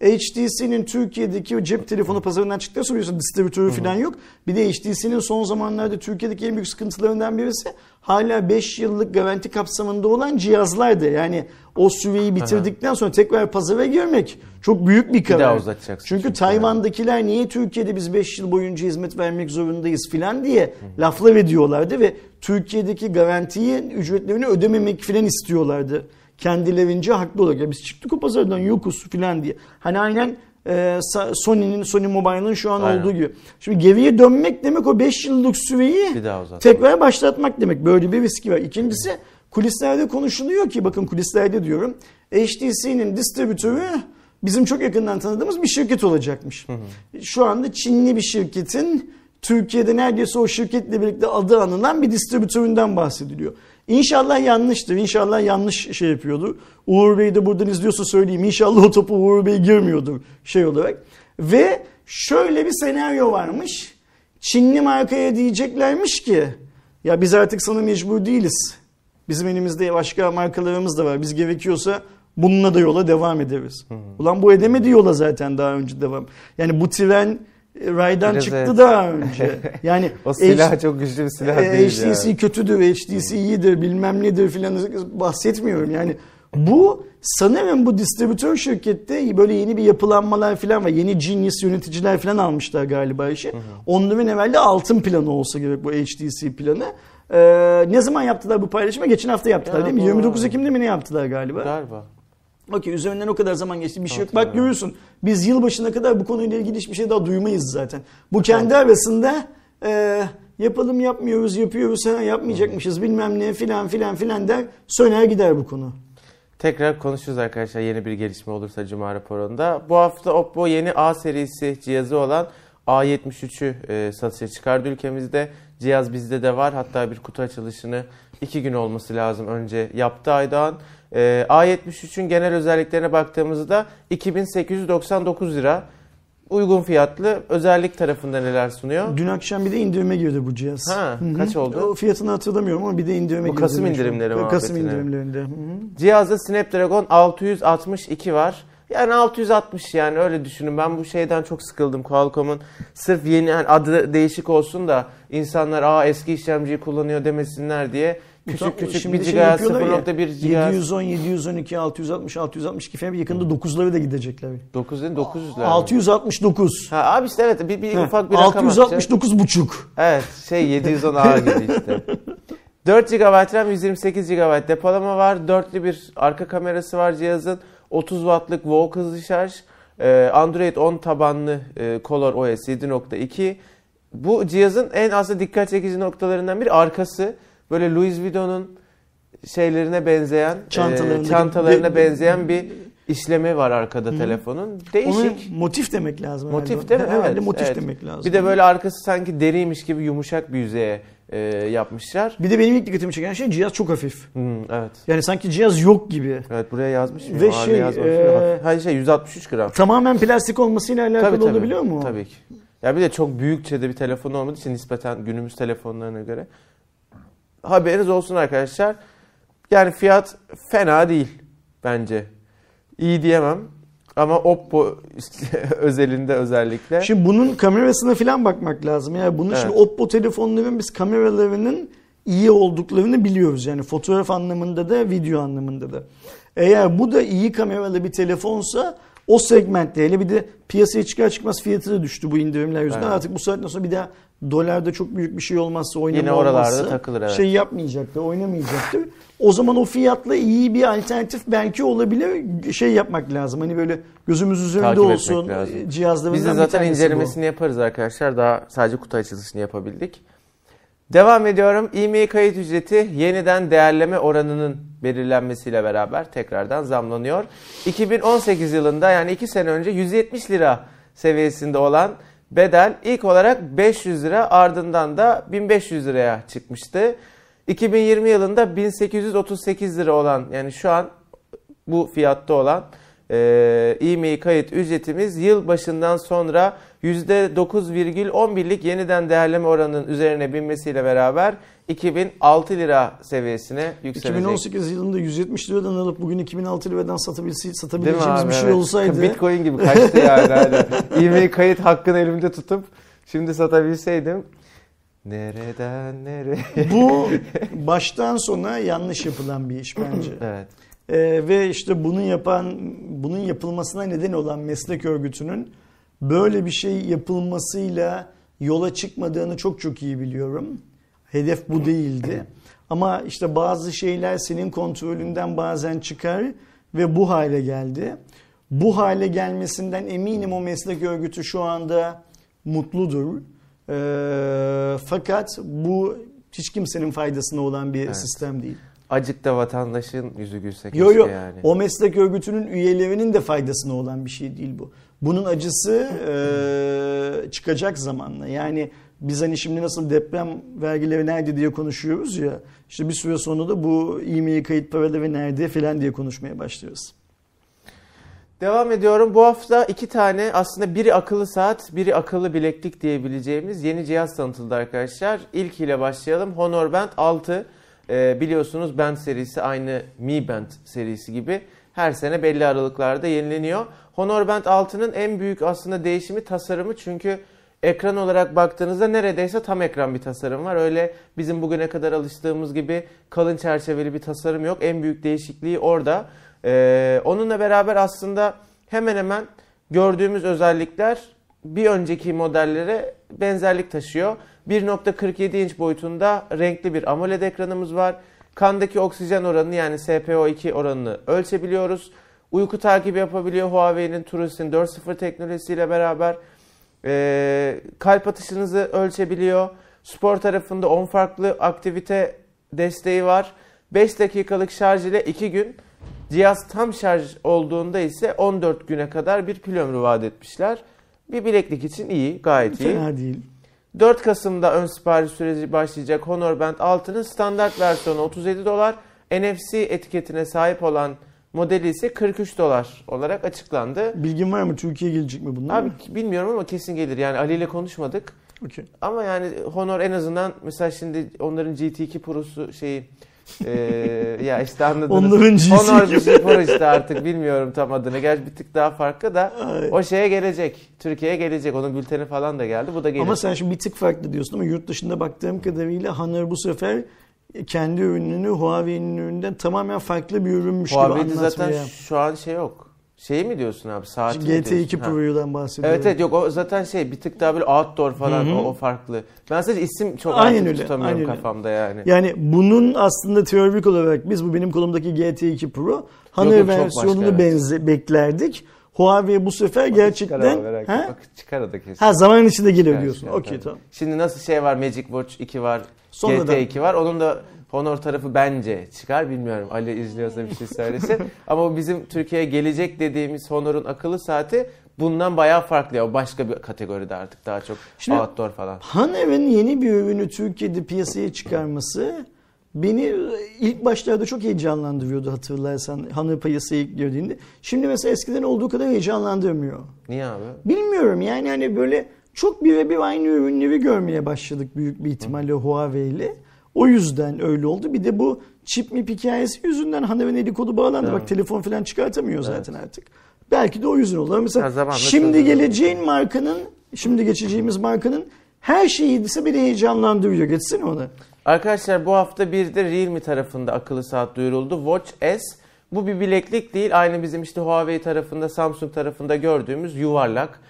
HTC'nin Türkiye'deki cep telefonu pazarından çıktıktan sonra biliyorsun distribütörü falan yok. Bir de HTC'nin son zamanlarda Türkiye'deki en büyük sıkıntılarından birisi hala 5 yıllık garanti kapsamında olan cihazlardı. Yani o süreyi bitirdikten sonra tekrar pazara girmek çok büyük bir karar. daha uzatacaksın Çünkü çünkü. Tayvan'dakiler niye Türkiye'de biz 5 yıl boyunca hizmet vermek zorundayız filan diye laflar ediyorlardı ve Türkiye'deki garantiyi ücretlerini ödememek filan istiyorlardı. Kendilerince haklı olarak. Ya biz çıktık o pazardan yokuz filan diye. Hani aynen e, Sony'nin, Sony Mobile'ın şu an Aynen. olduğu gibi. Şimdi geriye dönmek demek o 5 yıllık süreyi tekrar başlatmak demek. Böyle bir riski var. İkincisi kulislerde konuşuluyor ki bakın kulislerde diyorum. HTC'nin distribütörü bizim çok yakından tanıdığımız bir şirket olacakmış. Şu anda Çinli bir şirketin Türkiye'de neredeyse o şirketle birlikte adı anılan bir distribütöründen bahsediliyor. İnşallah yanlıştır. İnşallah yanlış şey yapıyordur. Uğur Bey de buradan izliyorsa söyleyeyim. İnşallah o topu Uğur Bey girmiyordur şey olarak. Ve şöyle bir senaryo varmış. Çinli markaya diyeceklermiş ki ya biz artık sana mecbur değiliz. Bizim elimizde başka markalarımız da var. Biz gerekiyorsa bununla da yola devam ederiz. Ulan bu edemedi yola zaten daha önce devam. Yani bu tren raydan Biraz çıktı evet. daha önce. Yani O silah H- çok güçlü bir silah e, değil HTC yani. kötüdür, HTC iyidir bilmem nedir filan bahsetmiyorum. Yani bu sanırım bu distribütör şirkette böyle yeni bir yapılanmalar filan var. Yeni genius yöneticiler filan almışlar galiba işi. Onların evvelde altın planı olsa gerek bu HTC planı. Ee, ne zaman yaptılar bu paylaşımı? Geçen hafta yaptılar Ya değil mi? bu- 29 Ekim'de mi ne yaptılar galiba? Galiba. Okey üzerinden o kadar zaman geçti bir şey yok. Bak görüyorsun biz yılbaşına kadar bu konuyla ilgili hiçbir şey daha duymayız zaten. Bu kendi arasında e, yapalım yapmıyoruz yapıyoruz ha, yapmayacakmışız bilmem ne filan filan filan der söner gider bu konu. Tekrar konuşuruz arkadaşlar yeni bir gelişme olursa Cuma raporunda. Bu hafta Oppo yeni A serisi cihazı olan A73'ü e, satışa çıkardı ülkemizde. Cihaz bizde de var. Hatta bir kutu açılışını iki gün olması lazım önce yaptı Aydoğan. E, A73'ün genel özelliklerine baktığımızda 2899 lira. Uygun fiyatlı. Özellik tarafında neler sunuyor? Dün akşam bir de indirime girdi bu cihaz. Ha, Hı hı. kaç oldu? O fiyatını hatırlamıyorum ama bir de indirime Bu girdi. Kasım dün akşam. indirimleri Kasım muhabbetine. indirimlerinde. Hı hı. Cihazda Snapdragon 662 var. Yani 660 yani öyle düşünün. Ben bu şeyden çok sıkıldım Qualcomm'un. Sırf yeni hani adı değişik olsun da insanlar aa eski işlemciyi kullanıyor demesinler diye küçük küçük şimdi 1 şey GHz yapıyorlar ya, 0.1 GHz 710, 712, 660, 662 falan yakında 9'ları da gidecekler. 9 değil 900 lira. 669. Ha abi işte evet bir, bir Heh, ufak bir rakam atacağız. 669 buçuk. Evet şey 710 ağır gibi işte. 4 GB RAM 128 GB depolama var. Dörtlü bir arka kamerası var cihazın. 30 wattlık VOOC hızlı şarj. Ee, Android 10 tabanlı e, Color OS 7.2. Bu cihazın en aslında dikkat çekici noktalarından biri arkası. Böyle Louis Vuitton'un şeylerine benzeyen, e, çantalarına de- benzeyen bir işlemi var arkada telefonun. Değişik. Ona motif demek lazım. Motif herhalde. değil mi? Herhalde Evet, motif evet. demek lazım. Bir de böyle arkası sanki deriymiş gibi yumuşak bir yüzeye e, yapmışlar. Bir de benim ilk dikkatimi çeken şey cihaz çok hafif. Hmm, evet. Yani sanki cihaz yok gibi. Evet buraya yazmış mı? Ve Ağırlığı şey, yazmamış mı? e. Hayır şey 163 gram. Tamamen plastik olmasıyla alakalı olabiliyor mu? Tabii ki. Ya bir de çok büyükçe de bir telefon olmadığı için nispeten günümüz telefonlarına göre. Haberiniz olsun arkadaşlar. Yani fiyat fena değil bence. İyi diyemem. Ama Oppo özelinde özellikle. Şimdi bunun kamerasına falan bakmak lazım. Yani bunun şimdi Evet. Oppo telefonların biz kameralarının iyi olduklarını biliyoruz. Yani fotoğraf anlamında da video anlamında da. Eğer bu da iyi kameralı bir telefonsa o segmentte hele bir de piyasaya çıkar çıkmaz fiyatı da düştü bu indirimler yüzünden. Evet. Artık bu saatten sonra bir daha dolarda çok büyük bir şey olmazsa oynama Yine oralarda olmazsa takılır, evet. şey yapmayacaktır, oynamayacaktır. O zaman o fiyatla iyi bir alternatif belki olabilir. Şey yapmak lazım. Hani böyle gözümüz üzerinde Takip olsun. lazım. Cihazlarından Biz de zaten tanesi bu. incelemesini yaparız arkadaşlar. Daha sadece kutu açılışını yapabildik. Devam ediyorum. E-mail kayıt ücreti yeniden değerleme oranının belirlenmesiyle beraber tekrardan zamlanıyor. 2018 yılında yani 2 sene önce 170 lira seviyesinde olan bedel ilk olarak 500 lira ardından da 1500 liraya çıkmıştı. 2020 yılında 1838 lira olan yani şu an bu fiyatta olan e-mail kayıt ücretimiz yıl başından sonra %9,11'lik yeniden değerleme oranının üzerine binmesiyle beraber 2006 lira seviyesine yükselecek. 2018 yılında 170 liradan alıp bugün 2006 liradan satabilse, satabileceğimiz abi? bir şey Evet. olsaydı Bitcoin gibi kaçtı yani. Aynen. E-mail kayıt hakkını elimde tutup şimdi satabilseydim. Nereden nereye? bu baştan sona yanlış yapılan bir iş bence. evet. Ee, ve işte bunu yapan, bunun yapılmasına neden olan meslek örgütünün böyle bir şey yapılmasıyla yola çıkmadığını çok çok iyi biliyorum. Hedef bu değildi. Ama işte bazı şeyler senin kontrolünden bazen çıkar ve bu hale geldi. Bu hale gelmesinden eminim o meslek örgütü şu anda mutludur. Ee, fakat bu hiç kimsenin faydasına olan bir Evet. sistem değil. Acık da vatandaşın yüzü gülse Yo yo yani. o meslek örgütünün üyelerinin de faydasına olan bir şey değil bu. Bunun acısı e, çıkacak zamanla. Yani biz hani şimdi nasıl deprem vergileri nerede diye konuşuyoruz ya. İşte bir süre sonra da bu e-mail kayıt paraları nerede filan diye konuşmaya başlıyoruz. Devam ediyorum. Bu hafta iki tane aslında biri akıllı saat, biri akıllı bileklik diyebileceğimiz yeni cihaz tanıtıldı arkadaşlar. İlk ile başlayalım. Honor Band 6. Ee, biliyorsunuz Band serisi aynı Mi Band serisi gibi her sene belli aralıklarda yenileniyor. Honor Band 6'nın en büyük aslında değişimi tasarımı çünkü ekran olarak baktığınızda neredeyse tam ekran bir tasarım var. Öyle bizim bugüne kadar alıştığımız gibi kalın çerçeveli bir tasarım yok. En büyük değişikliği orada. Ee, onunla beraber aslında hemen hemen gördüğümüz özellikler bir önceki modellere benzerlik taşıyor. 1.47 inç boyutunda renkli bir AMOLED ekranımız var. Kandaki oksijen oranını yani SPO2 oranını ölçebiliyoruz. Uyku takibi yapabiliyor Huawei'nin Truesin 4.0 teknolojisiyle beraber. Ee, kalp atışınızı ölçebiliyor. Spor tarafında 10 farklı aktivite desteği var. 5 dakikalık şarj ile 2 gün Cihaz tam şarj olduğunda ise 14 güne kadar bir pil ömrü vaat etmişler. Bir bileklik için iyi, gayet iyi. Fena değil. 4 Kasım'da ön sipariş süreci başlayacak Honor Band 6'nın standart versiyonu 37 dolar. NFC etiketine sahip olan modeli ise 43 dolar olarak açıklandı. Bilgin var mı? Türkiye'ye gelecek mi bunlar? Abi bilmiyorum ama kesin gelir. Yani Ali ile konuşmadık. Okey. Ama yani Honor en azından mesela şimdi onların GT2 Pro'su şeyi eee, ya işte anladınız. Onların GT2 Honor Pro işte artık bilmiyorum tam adını. Gerçi bir tık daha farklı da Ay. o şeye gelecek. Türkiye'ye gelecek. Onun bülteni falan da geldi. Bu da gelir. Ama sen şimdi bir tık farklı diyorsun ama yurt dışında baktığım kadarıyla Honor bu sefer kendi ürününü Huawei'nin ürününden tamamen farklı bir ürünmüş gibi Huawei'de zaten anlatmaya. şu an şey yok. Şeyi mi diyorsun abi? Mi diyorsun? GT2 Ha. Pro'dan bahsediyorum. Evet evet yok o zaten şey bir tık daha böyle outdoor falan o, o farklı. Ben sadece isim çok Aynen öyle, tutamıyorum aynen öyle. kafamda yani. Yani bunun aslında teorik olarak biz bu benim kolumdaki GT2 Pro yok, çok versiyonunu başka, evet. benze beklerdik. Huawei bu sefer gerçekten Çıkar ha? etme. Bak çıkar da kesin. ha zaman içinde geliyor Çıkar, diyorsun. Okey tamam. Şimdi nasıl şey var Magic Watch 2 var, Sonradan. GT2 var. Onun da Honor tarafı bence çıkar bilmiyorum. Ali izliyorsa bir şey söylesin. Ama bizim Türkiye'ye gelecek dediğimiz Honor'un akıllı saati bundan bayağı farklı. ya. O başka bir kategoride artık daha çok Şimdi- outdoor falan. Honor'ın yeni bir ürünü Türkiye'de piyasaya çıkarması beni ilk başlarda çok heyecanlandırıyordu hatırlarsan Honor piyasaya ilk girdiğinde. Şimdi mesela eskiden olduğu kadar heyecanlandırmıyor. Niye abi? Bilmiyorum yani hani böyle çok birebir aynı ürünleri görmeye başladık büyük bir ihtimalle Huawei ile. O yüzden öyle oldu. Bir de bu çip mip hikayesi yüzünden Honor'ın eli kodu bağlandı. Evet. Bak telefon falan çıkartamıyor zaten artık. Belki de o yüzden oldu. Ama Mesela şimdi geleceğin markanın, şimdi geçeceğimiz markanın her şeyi ise beni heyecanlandırıyor. Geçsene ona. Arkadaşlar bu hafta bir de Realme tarafında akıllı saat duyuruldu. Watch S. Bu bir bileklik değil. Aynı bizim işte Huawei tarafında, Samsung tarafında gördüğümüz yuvarlak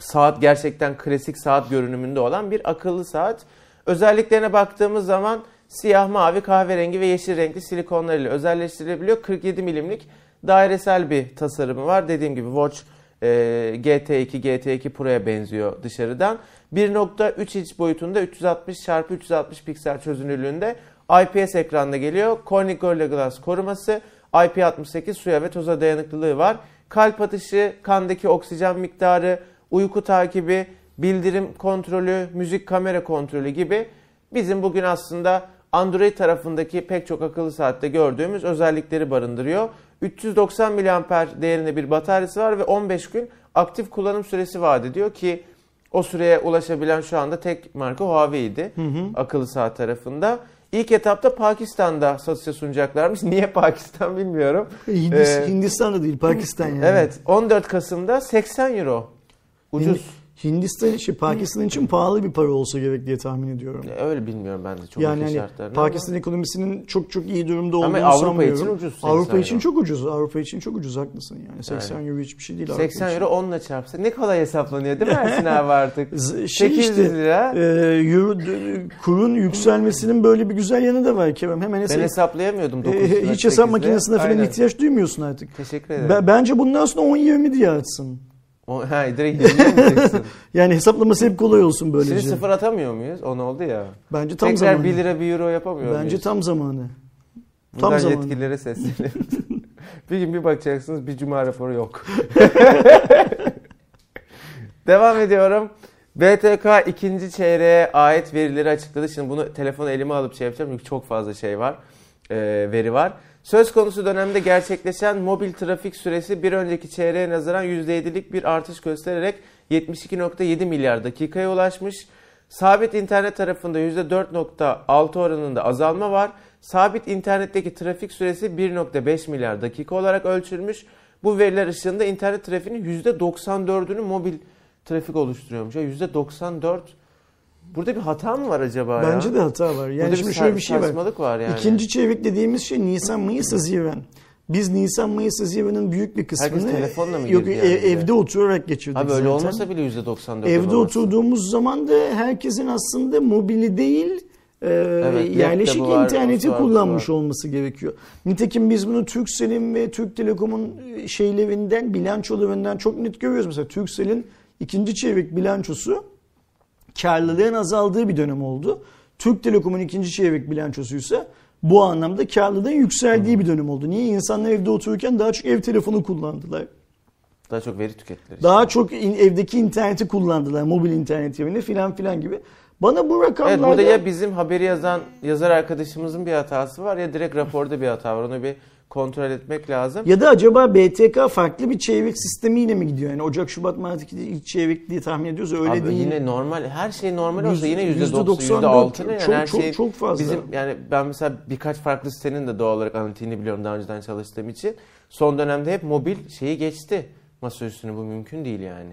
saat gerçekten klasik saat görünümünde olan bir akıllı saat. Özelliklerine baktığımız zaman siyah, mavi, kahverengi ve yeşil renkli silikonlarıyla özelleştirilebiliyor. 47 milimlik dairesel bir tasarımı var. Dediğim gibi Watch e, GT2, GT2 Pro'ya benziyor dışarıdan. 1.3 inç boyutunda 360 x 360 piksel çözünürlüğünde IPS ekranda geliyor. Corning Gorilla Glass koruması, IP68 suya ve toza dayanıklılığı var. Kalp atışı, kandaki oksijen miktarı, uyku takibi, bildirim kontrolü, müzik kamera kontrolü gibi bizim bugün aslında Android tarafındaki pek çok akıllı saatte gördüğümüz özellikleri barındırıyor. 390 mAh değerinde bir bataryası var ve 15 gün aktif kullanım süresi vaat ediyor ki o süreye ulaşabilen şu anda tek marka Huawei'ydi akıllı saat tarafında. İlk etapta Pakistan'da satışa sunacaklarmış. Niye Pakistan bilmiyorum. Hindis- Ee, Hindistan'da değil Pakistan yani. Evet 14 Kasım'da 80 euro. Ucuz. Hindi- Hindistan için Pakistan için pahalı bir para olsa gerek diye tahmin ediyorum. Öyle bilmiyorum ben de çok yani hani Pakistan ekonomisinin çok çok iyi durumda Ama olduğunu Avrupa sanmıyorum. için ucuz 80 Avrupa için euro. çok ucuz. Avrupa için çok ucuz haklısın yani. 80 euro hiçbir şey değil. ama Avrupa 80 için. euro 10'la çarpsa ne kolay hesaplanıyor değil mi Ersin abi artık? Şey 800 işte, lira. e, euro, kurun yükselmesinin böyle bir güzel yanı da var Kerem. Hemen Ben hesap, hesaplayamıyordum e, 9 hiç hesap makinesine falan ihtiyaç duymuyorsun artık. Teşekkür ederim. Be- bence bundan sonra 10-20 diye açsın. O, ha, direkt 20 mi çeksin? Yani hesaplaması hep kolay olsun böylece. Şimdi sıfır atamıyor muyuz? O ne oldu ya? Bence tam Tekrar zamanı. 1 lira 1 euro yapamıyor Bence muyuz? tam zamanı. Buradan tam zamanı. yetkililere sesleniyoruz. bir gün bir bakacaksınız bir cuma raporu yok. Devam ediyorum. BTK ikinci çeyreğe ait verileri açıkladı. Şimdi bunu telefonu elime alıp şey yapacağım çünkü çok fazla şey var. e, veri var. Söz konusu dönemde gerçekleşen mobil trafik süresi bir önceki çeyreğe nazaran %7'lik bir artış göstererek 72.7 milyar dakikaya ulaşmış. Sabit internet tarafında %4.6 oranında azalma var. Sabit internetteki trafik süresi 1.5 milyar dakika olarak ölçülmüş. Bu veriler ışığında internet trafiğinin %94'ünü mobil trafik oluşturuyormuş. Ya %94 Burada bir hata mı var acaba ya? Bence de hata var. Yani Burada şimdi bir şöyle bir şey var. var yani. İkinci çeyrek dediğimiz şey Nisan, Mayıs, Haziran. Biz Nisan, Mayıs, Haziran'ın büyük bir kısmını Herkes telefonla mı yok, e- yani? evde oturarak geçirdik Abi öyle zaten. olmasa bile %94 Evde olamaz. oturduğumuz zaman da herkesin aslında mobili değil e, yerleşik laptopu var, interneti var, kullanmış var. olması gerekiyor. Nitekim biz bunu Turkcell'in ve Türk Telekom'un e, şeylerinden, bilançolarından çok net görüyoruz. Mesela Turkcell'in ikinci çeyrek bilançosu karlılığın azaldığı bir dönem oldu. Türk Telekom'un ikinci çeyrek bilançosuysa bu anlamda karlılığın yükseldiği bir dönem oldu. Niye? İnsanlar evde otururken daha çok ev telefonu kullandılar. Daha çok veri tükettiler. Daha çok in- evdeki interneti kullandılar. Mobil internet yerine filan filan gibi. Bana bu Evet rakamlarda... burada ya bizim haberi yazan yazar arkadaşımızın bir hatası var ya direkt raporda bir hata var. Onu bir kontrol etmek lazım. Ya da acaba BTK farklı bir çeyrek sistemiyle mi gidiyor? Yani Ocak, Şubat, Mart çeyrek diye tahmin ediyoruz. Öyle Abi değil. yine normal her şey normal olsa yine yüzde yüzde doksan doksan dört. yüzde altı ne yani Çok- her çok- şey çok fazla. bizim yani ben mesela birkaç farklı sitenin de doğal olarak analitiğini biliyorum daha önceden çalıştığım için son dönemde hep mobil şeyi geçti masa üstüne bu mümkün değil yani.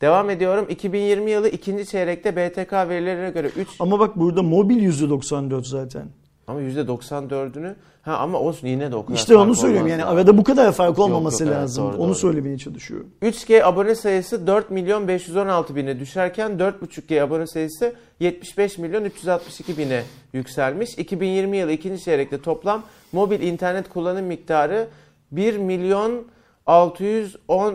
Devam ediyorum. 2020 yılı ikinci çeyrekte BTK verilerine göre 3 Ama bak burada mobil %94 zaten. Ama %94'ünü ha ama olsun yine de o kadar İşte onu söylüyorum yani ya. arada bu kadar fark olmaması yok, evet, lazım. doğru, onu doğru. söylemeye çalışıyorum. 3G abone sayısı 4 milyon 516 bine düşerken 4.5G abone sayısı 75 milyon 362 bine yükselmiş. 2020 yılı ikinci çeyrekte toplam mobil internet kullanım miktarı 1 milyon 610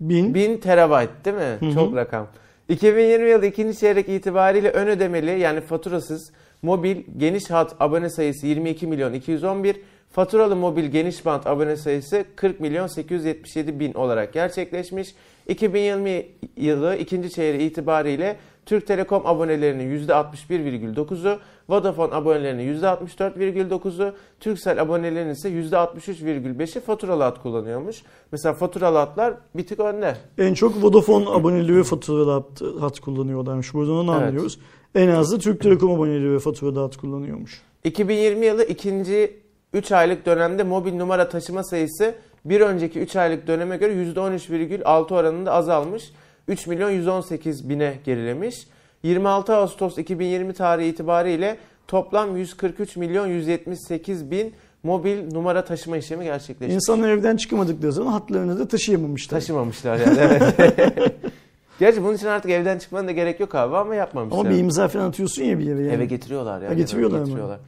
Bin. bin terabayt değil mi? Çok rakam. 2020 yılı ikinci çeyrek itibariyle ön ödemeli yani faturasız mobil geniş hat abone sayısı 22 milyon 211, faturalı mobil geniş bant abone sayısı 40 milyon 877 bin olarak gerçekleşmiş. 2020 yılı ikinci çeyreği itibariyle Türk Telekom abonelerinin %61,9'u, Vodafone abonelerinin %64,9'u, Turkcell abonelerinin ise %63,5'i faturalı hat kullanıyormuş. Mesela faturalı hatlar bir tık önde. En çok Vodafone aboneleri ve faturalı hat, hat kullanıyorlarmış. Buradan onu Evet. anlıyoruz. En az da Türk Telekom aboneleri ve faturalı hat kullanıyormuş. 2020 yılı ikinci 3 aylık dönemde mobil numara taşıma sayısı bir önceki 3 aylık döneme göre %13,6 oranında azalmış. 3 milyon 118 bine gerilemiş. 26 Ağustos 2020 tarihi itibariyle toplam 143 milyon 178 bin mobil numara taşıma işlemi gerçekleşmiş. İnsanlar evden çıkamadıkları zaman hatlarını da taşıyamamışlar. Taşımamışlar yani evet. Gerçi bunun için artık evden çıkmanın da gerek yok abi ama yapmamışlar. Ama bir imza falan atıyorsun ya bir yere yani. Eve getiriyorlar yani. Ha, getiriyorlar mı? Getiriyorlar.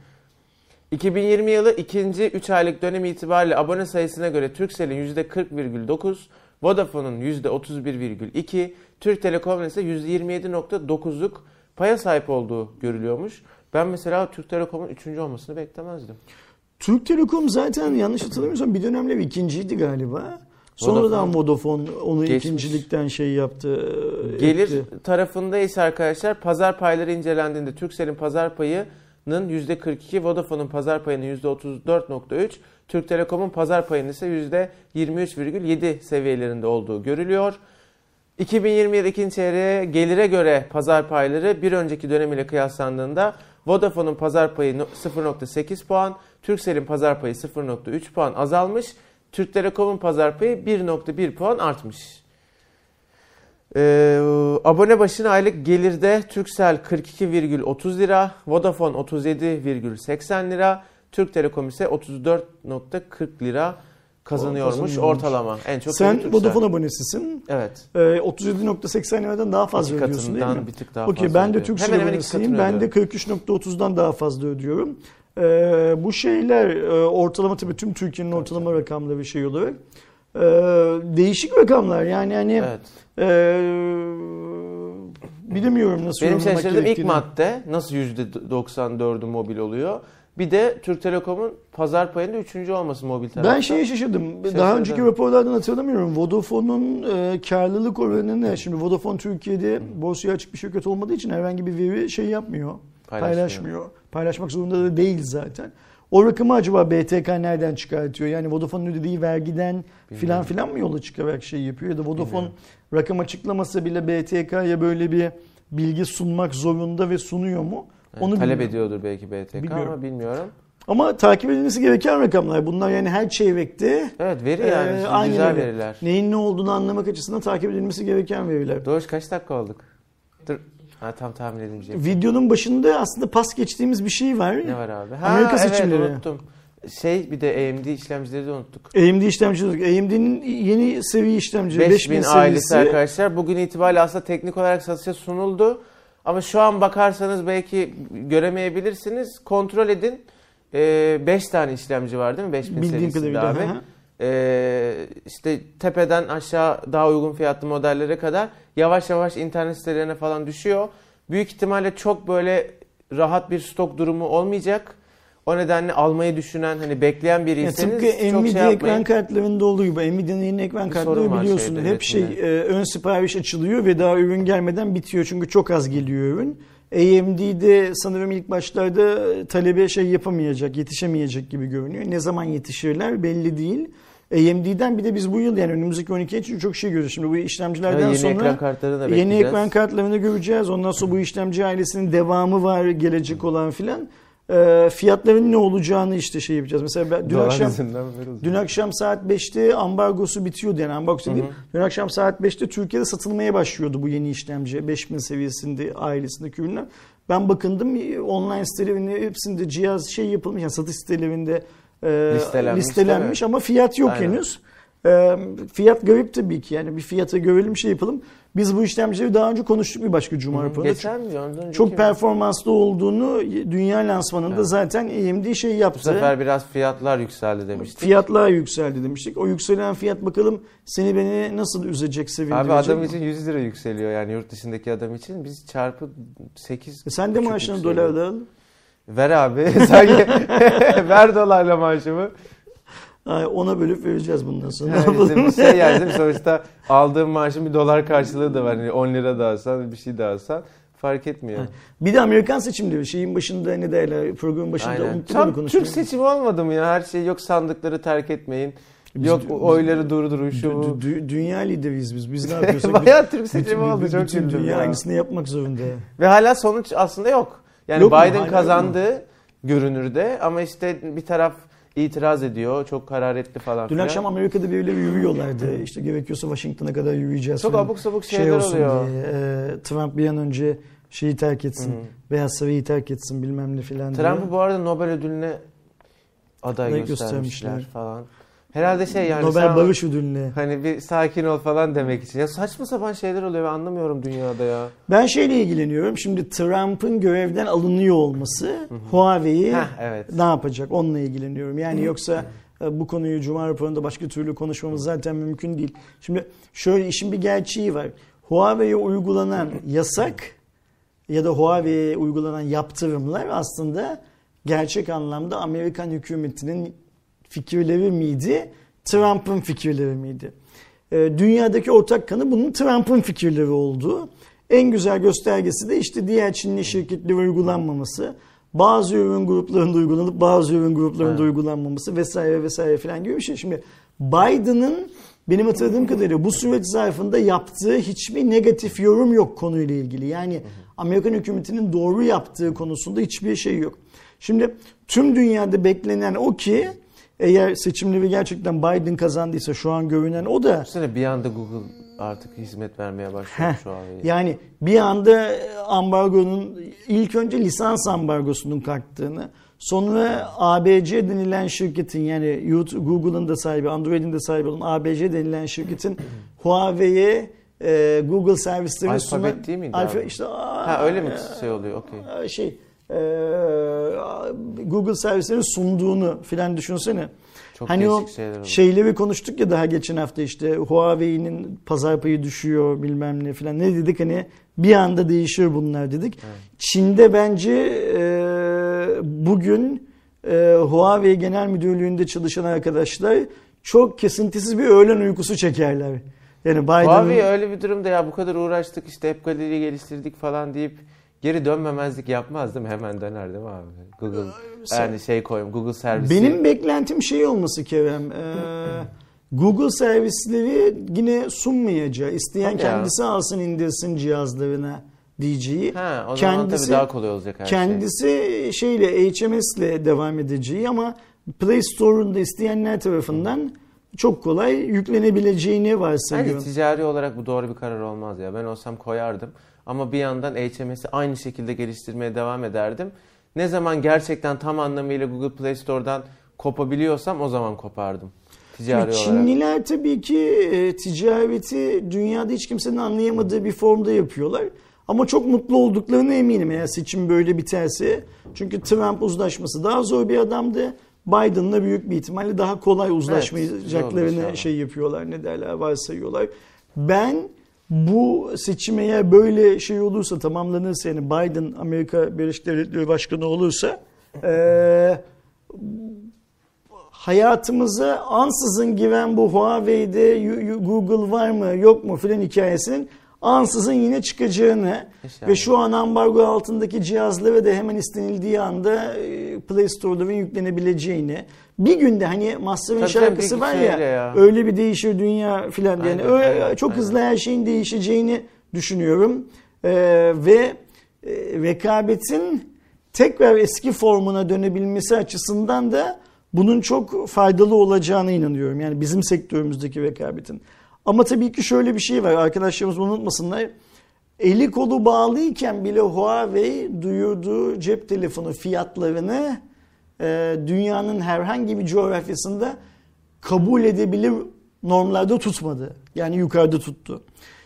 2020 yılı ikinci 3 aylık dönemi itibariyle abone sayısına göre Turkcell'in %40,9, Vodafone'un %31,2, Türk Telekom'un ise %27,9'luk paya sahip olduğu görülüyormuş. Ben mesela Türk Telekom'un 3. olmasını beklemezdim. Türk Telekom zaten yanlış hatırlamıyorsam bir dönemler ikinciydi galiba. Sonradan Vodafone onu Geçmiş. ikincilikten şey yaptı. e, Gelir etti. tarafında ise arkadaşlar pazar payları incelendiğinde Turkcell'in pazar payının %42, Vodafone'un pazar payının %34.3, Türk Telekom'un pazar payının ise %23,7 seviyelerinde olduğu görülüyor. 2027 ikinci çeyreğe gelire göre pazar payları bir önceki dönemiyle kıyaslandığında Vodafone'un pazar payı no- 0.8 puan, Turkcell'in pazar payı 0.3 puan azalmış, Türk Telekom'un pazar payı 1.1 puan artmış. Ee, abone başına aylık gelirde Turkcell 42,30 lira, Vodafone 37,80 lira, Türk Telekom ise 34,40 lira kazanıyormuş ortalama. En çok Sen. Vodafone abonesisin. Evet. Ee, 37.80 liradan daha fazla ödüyorsun değil mi? bir tık daha Okey ben de iki abonesiyim. Ben de ödüyorum. 43.30'dan daha fazla ödüyorum. Ee, bu şeyler e, ortalama tabii tüm Türkiye'nin ortalama rakamları bir şey olarak. Ee, değişik rakamlar yani hani Evet. e, bilemiyorum nasıl Benim şaşırdığım ilk madde nasıl %94'ü mobil oluyor. Bir de Türk Telekom'un pazar payında 3. olması mobil tarafta. Ben şeye şaşırdım. Şaşırdım. Daha önceki raporlardan hatırlamıyorum. Vodafone'un e, karlılık oranı ne? Şimdi Vodafone Türkiye'de borsaya açık bir şirket olmadığı için herhangi bir veri şey yapmıyor. Paylaşmıyor. Paylaşmıyor. Paylaşmak zorunda da değil zaten. O rakamı acaba BTK nereden çıkartıyor? Yani Vodafone'un ödediği vergiden filan filan mı yola çıkarak şey yapıyor? Ya da Vodafone Bilmiyorum. rakam açıklamasa bile BTK'ya böyle bir bilgi sunmak zorunda ve sunuyor mu? Evet, Onu talep bilmiyorum. ediyordur belki BTK Bilmiyorum. ama bilmiyorum. Ama takip edilmesi gereken rakamlar. Bunlar yani her çeyrekte Evet veri yani Ee, Şimdi aynen güzel veriler. Neyin ne olduğunu anlamak açısından takip edilmesi gereken veriler. Doğuş kaç dakika olduk? Dur. Ha, tam tahmin edemeyeceğim. Videonun başında aslında pas geçtiğimiz bir şey var. Ne var abi? Ha, Amerika evet, seçimleri. unuttum. Şey bir de AMD işlemcileri de unuttuk. AMD işlemci AMD'nin yeni seviye işlemci 5000 5000 ailesi arkadaşlar. Bugün itibariyle aslında teknik olarak satışa sunuldu. Ama şu an bakarsanız belki göremeyebilirsiniz. Kontrol edin. 5 tane işlemci var değil mi? 5000 Bildiğim serisinde abi. hı Ee, işte tepeden aşağı daha uygun fiyatlı modellere kadar yavaş yavaş internet sitelerine falan düşüyor. Büyük ihtimalle çok böyle rahat bir stok durumu olmayacak. O nedenle almayı düşünen hani bekleyen biriyseniz tıpkı çok şey Nvidia yapmayın. ekran kartlarında olduğu gibi Nvidia'nın yeni ekran kartları biliyorsun şeyde, hep şey e, ön sipariş açılıyor ve daha ürün gelmeden bitiyor çünkü çok az geliyor ürün. AMD'de sanırım ilk başlarda talebe şey yapamayacak, yetişemeyecek gibi görünüyor. Ne zaman yetişirler belli değil. AMD'den bir de biz bu yıl yani önümüzdeki 12 ay için çok şey görüyoruz. Şimdi bu işlemcilerden Evet, yeni sonra ekran kartları da yeni ekran kartlarını göreceğiz. Ondan sonra bu işlemci ailesinin devamı var gelecek olan filan. E, fiyatların ne olacağını işte şey yapacağız. Mesela ben, dün Dolar akşam Dün akşam saat 5'te ambargosu bitiyordu yani ambargosu değil. Dün akşam saat 5'te Türkiye'de satılmaya başlıyordu bu yeni işlemci. 5000 seviyesinde ailesindeki ürünler. Ben bakındım online sitelerinde hepsinde cihaz şey yapılmış yani satış sitelerinde e, Listelenmiş, listelenmiş ama fiyat yok Aynen. henüz. E, fiyat garip tabii ki yani bir fiyata görelim şey yapalım. Biz bu işlemcileri daha önce konuştuk bir başka cuma raporunda. Geçen mi? Önceki Çok mi? performanslı olduğunu dünya lansmanında Evet. zaten AMD şey Bu yaptı. sefer biraz fiyatlar yükseldi demiştik. Fiyatlar yükseldi demiştik. O yükselen fiyat bakalım seni beni nasıl üzecek, sevindirecek. Abi adam mi? için 100 lira yükseliyor yani yurt dışındaki adam için. Biz çarpı 8 E sen de maaşını dolarla al. Ver abi. Sanki ver dolarla maaşımı. Ona bölüp vereceğiz bundan sonra. Yani bizim şey yani sonuçta aldığım maaşın bir dolar karşılığı da var. Yani 10 lira da alsan bir şey de alsan fark etmiyor. Bir de Amerikan seçimleri şeyin başında ne derler programın başında Aynen. unuttum Tam konuşmayı. Türk seçimi olmadı mı ya? Her şey yok sandıkları terk etmeyin. Biz- yok biz- oyları durdurun şu Dü- dü- dünya lideriyiz biz. Biz ne yapıyorsak Bayağı Türk seçimi oldu. bütün, Çok bütün dünya ya. aynısını yapmak zorunda. Ve hala sonuç aslında yok. Yani Yok mu? Biden Hala kazandı görünürde ama işte bir taraf itiraz ediyor. Çok hararetli falan Dün filan. akşam Amerika'da birileri yürüyorlardı. İşte gerekiyorsa Washington'a kadar yürüyeceğiz. Çok falan. abuk sabuk şey şeyler olsun oluyor. diye. e, Trump bir an önce şeyi terk etsin. Hı. Beyaz Sarayı terk etsin bilmem ne filan. Trump'ı bu arada Nobel ödülüne aday Aday göstermişler, göstermişler. falan. Herhalde şey yani Nobel sen- Barış Ödülü'ne. hani bir sakin ol falan demek için. Ya saçma sapan şeyler oluyor ben anlamıyorum dünyada ya. Ben şeyle ilgileniyorum. Şimdi Trump'ın görevden alınıyor olması Huawei'yi evet. ne yapacak? Onunla ilgileniyorum. Yani yoksa e, bu konuyu Cuma raporunda başka türlü konuşmamız zaten mümkün değil. Şimdi şöyle işin bir gerçeği var. Huawei'ye uygulanan yasak ya da Huawei'ye uygulanan yaptırımlar aslında gerçek anlamda Amerikan hükümetinin fikirleri miydi? Trump'ın fikirleri miydi? E, dünyadaki ortak kanı bunun Trump'ın fikirleri olduğu. En güzel göstergesi de işte diğer Çinli şirketlere uygulanmaması. Bazı ürün gruplarında uygulanıp bazı ürün gruplarında Evet. uygulanmaması vesaire vesaire filan gibi bir şey. Şimdi Biden'ın benim hatırladığım kadarıyla bu süreç zarfında yaptığı hiçbir negatif yorum yok konuyla ilgili. Yani Amerikan hükümetinin doğru yaptığı konusunda hiçbir şey yok. Şimdi tüm dünyada beklenen o ki eğer seçimleri gerçekten Biden kazandıysa şu an görünen o da Düşünsene bir anda Google artık hizmet vermeye başlıyor Heh, şu an. yani bir anda ambargonun ilk önce lisans ambargosunun kalktığını sonra ABC denilen şirketin yani YouTube, Google'ın da sahibi Android'in de sahibi olan ABC denilen şirketin Huawei'ye e, Google servislerini Alfabet sunan- değil miydi Alfa- abi? işte, Ha öyle mi şey oluyor? Okey. şey e, Google servislerini sunduğunu filan düşünsene. Çok hani o şeyleri konuştuk ya daha geçen hafta işte Huawei'nin pazar payı düşüyor bilmem ne filan ne dedik hani bir anda değişiyor bunlar dedik. Çin'de bence e, bugün e, Huawei Genel Müdürlüğü'nde çalışan arkadaşlar çok kesintisiz bir öğlen uykusu çekerler. Yani Biden'ın Huawei öyle bir durumda ya bu kadar uğraştık işte hep galeriyi geliştirdik falan deyip geri dönmemezlik yapmaz değil mi? Hemen döner değil mi abi? Google yani şey koyayım Google servisi. Benim beklentim şey olması Kerem. e, Google servisleri yine sunmayacağı. İsteyen Tabii ya. kendisi alsın indirsin cihazlarına diyeceği. Ha, o zaman tabii daha kolay olacak her şey. kendisi şeyle HMS'le devam edeceği ama Play Store'un da isteyenler tarafından çok kolay yüklenebileceğini varsayıyorum. ticari olarak bu doğru bir karar olmaz ya. Ben olsam koyardım. Ama bir yandan HMS'i aynı şekilde geliştirmeye devam ederdim. Ne zaman gerçekten tam anlamıyla Google Play Store'dan kopabiliyorsam o zaman kopardım. Ticari Şimdi olarak. Çinliler tabii ki e, ticareti dünyada hiç kimsenin anlayamadığı bir formda yapıyorlar. Ama çok mutlu olduklarına eminim eğer seçim böyle biterse. Çünkü Trump uzlaşması daha zor bir adamdı. Biden'la büyük bir ihtimalle daha kolay uzlaşmayacaklarını inşallah. şey yapıyorlar ne derler varsayıyorlar. Ben bu seçim eğer böyle şey olursa tamamlanırsa yani Biden Amerika Birleşik Devletleri Başkanı olursa eee hayatımıza ansızın giren bu Huawei'de Google var mı yok mu filan hikayesinin ansızın yine çıkacağını İnşallah. ve şu an ambargo altındaki cihazlara da hemen istenildiği anda e, Play Store'ların yüklenebileceğini bir günde hani Master'ın şarkısı tabii, var şeyle ya, ya. öyle bir değişir dünya filan yani Aynen, öyle, aynen, çok aynen. hızlı her şeyin değişeceğini düşünüyorum Ee, ve e, rekabetin tekrar eski formuna dönebilmesi açısından da bunun çok faydalı olacağına inanıyorum. Yani bizim sektörümüzdeki rekabetin. Ama tabii ki şöyle bir şey var. Arkadaşlarımız bunu unutmasınlar. Eli kolu bağlıyken bile Huawei duyurduğu cep telefonu fiyatlarını e, dünyanın herhangi bir coğrafyasında kabul edebilir normlarda tutmadı. Yani yukarıda tuttu.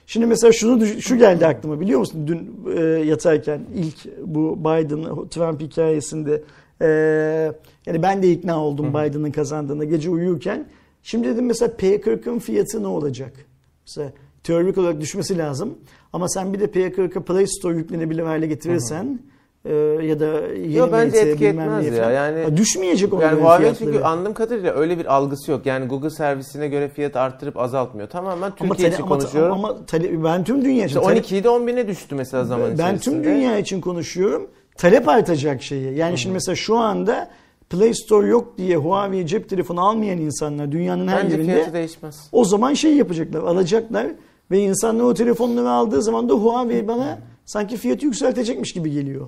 Şimdi mesela şunu şu geldi aklıma biliyor musun? Dün e, yatarken ilk bu Biden Trump hikayesinde e, yani ben de ikna oldum Biden'ın kazandığına gece uyurken. Şimdi dedim mesela P40'ın fiyatı ne olacak? Mesela teorik olarak düşmesi lazım. Ama sen bir de P40'a Play Store yüklenebilir hale getirirsen e, ya da yeni Yo, bence MT etki etmez ya. falan. Yani- Ha, düşmeyecek onların Yani Huawei fiyatları. çünkü anladığım kadarıyla öyle bir algısı yok. Yani Google servisine göre fiyat arttırıp azaltmıyor. Tamamen ama, Türkiye tale- için ama, konuşuyorum. ama tale- ben tüm dünya için İşte tale- 12'yi de 10 bine düştü mesela zaman ben içerisinde. tüm dünya için konuşuyorum. Talep artacak şeyi. Yani şimdi mesela şu anda Play Store yok diye Huawei cep telefonu almayan insanlar dünyanın her Bence yerinde değişmez. o zaman şey yapacaklar, alacaklar ve insanlar o telefonları aldığı zaman da Huawei bana sanki fiyatı yükseltecekmiş gibi geliyor.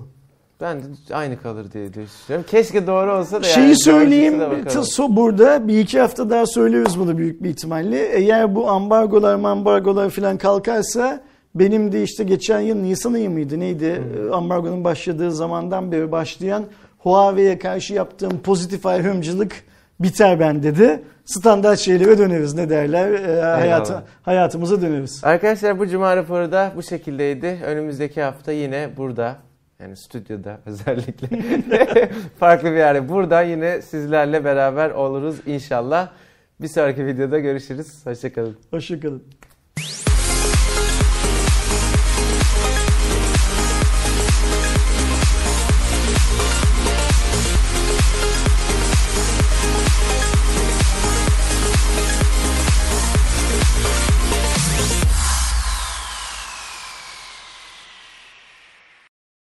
Ben de aynı kalır diye düşünüyorum. Keşke doğru olsa da Şeyi yani söyleyeyim, so- burada bir iki hafta daha söyleriz bunu büyük bir ihtimalle. Eğer bu ambargolar ambargolar falan kalkarsa benim de işte geçen yıl Nisan ayı mıydı neydi Hmm. ambargonun başladığı zamandan beri başlayan Huawei'ye karşı yaptığım pozitif ayrımcılık biter ben dedi. Standart şeylere döneriz ne derler e, hayata, hayatımıza döneriz. Arkadaşlar bu cuma raporu da bu şekildeydi. Önümüzdeki hafta yine burada yani stüdyoda özellikle farklı bir yerde burada yine sizlerle beraber oluruz inşallah. Bir sonraki videoda görüşürüz. Hoşçakalın. Hoşçakalın.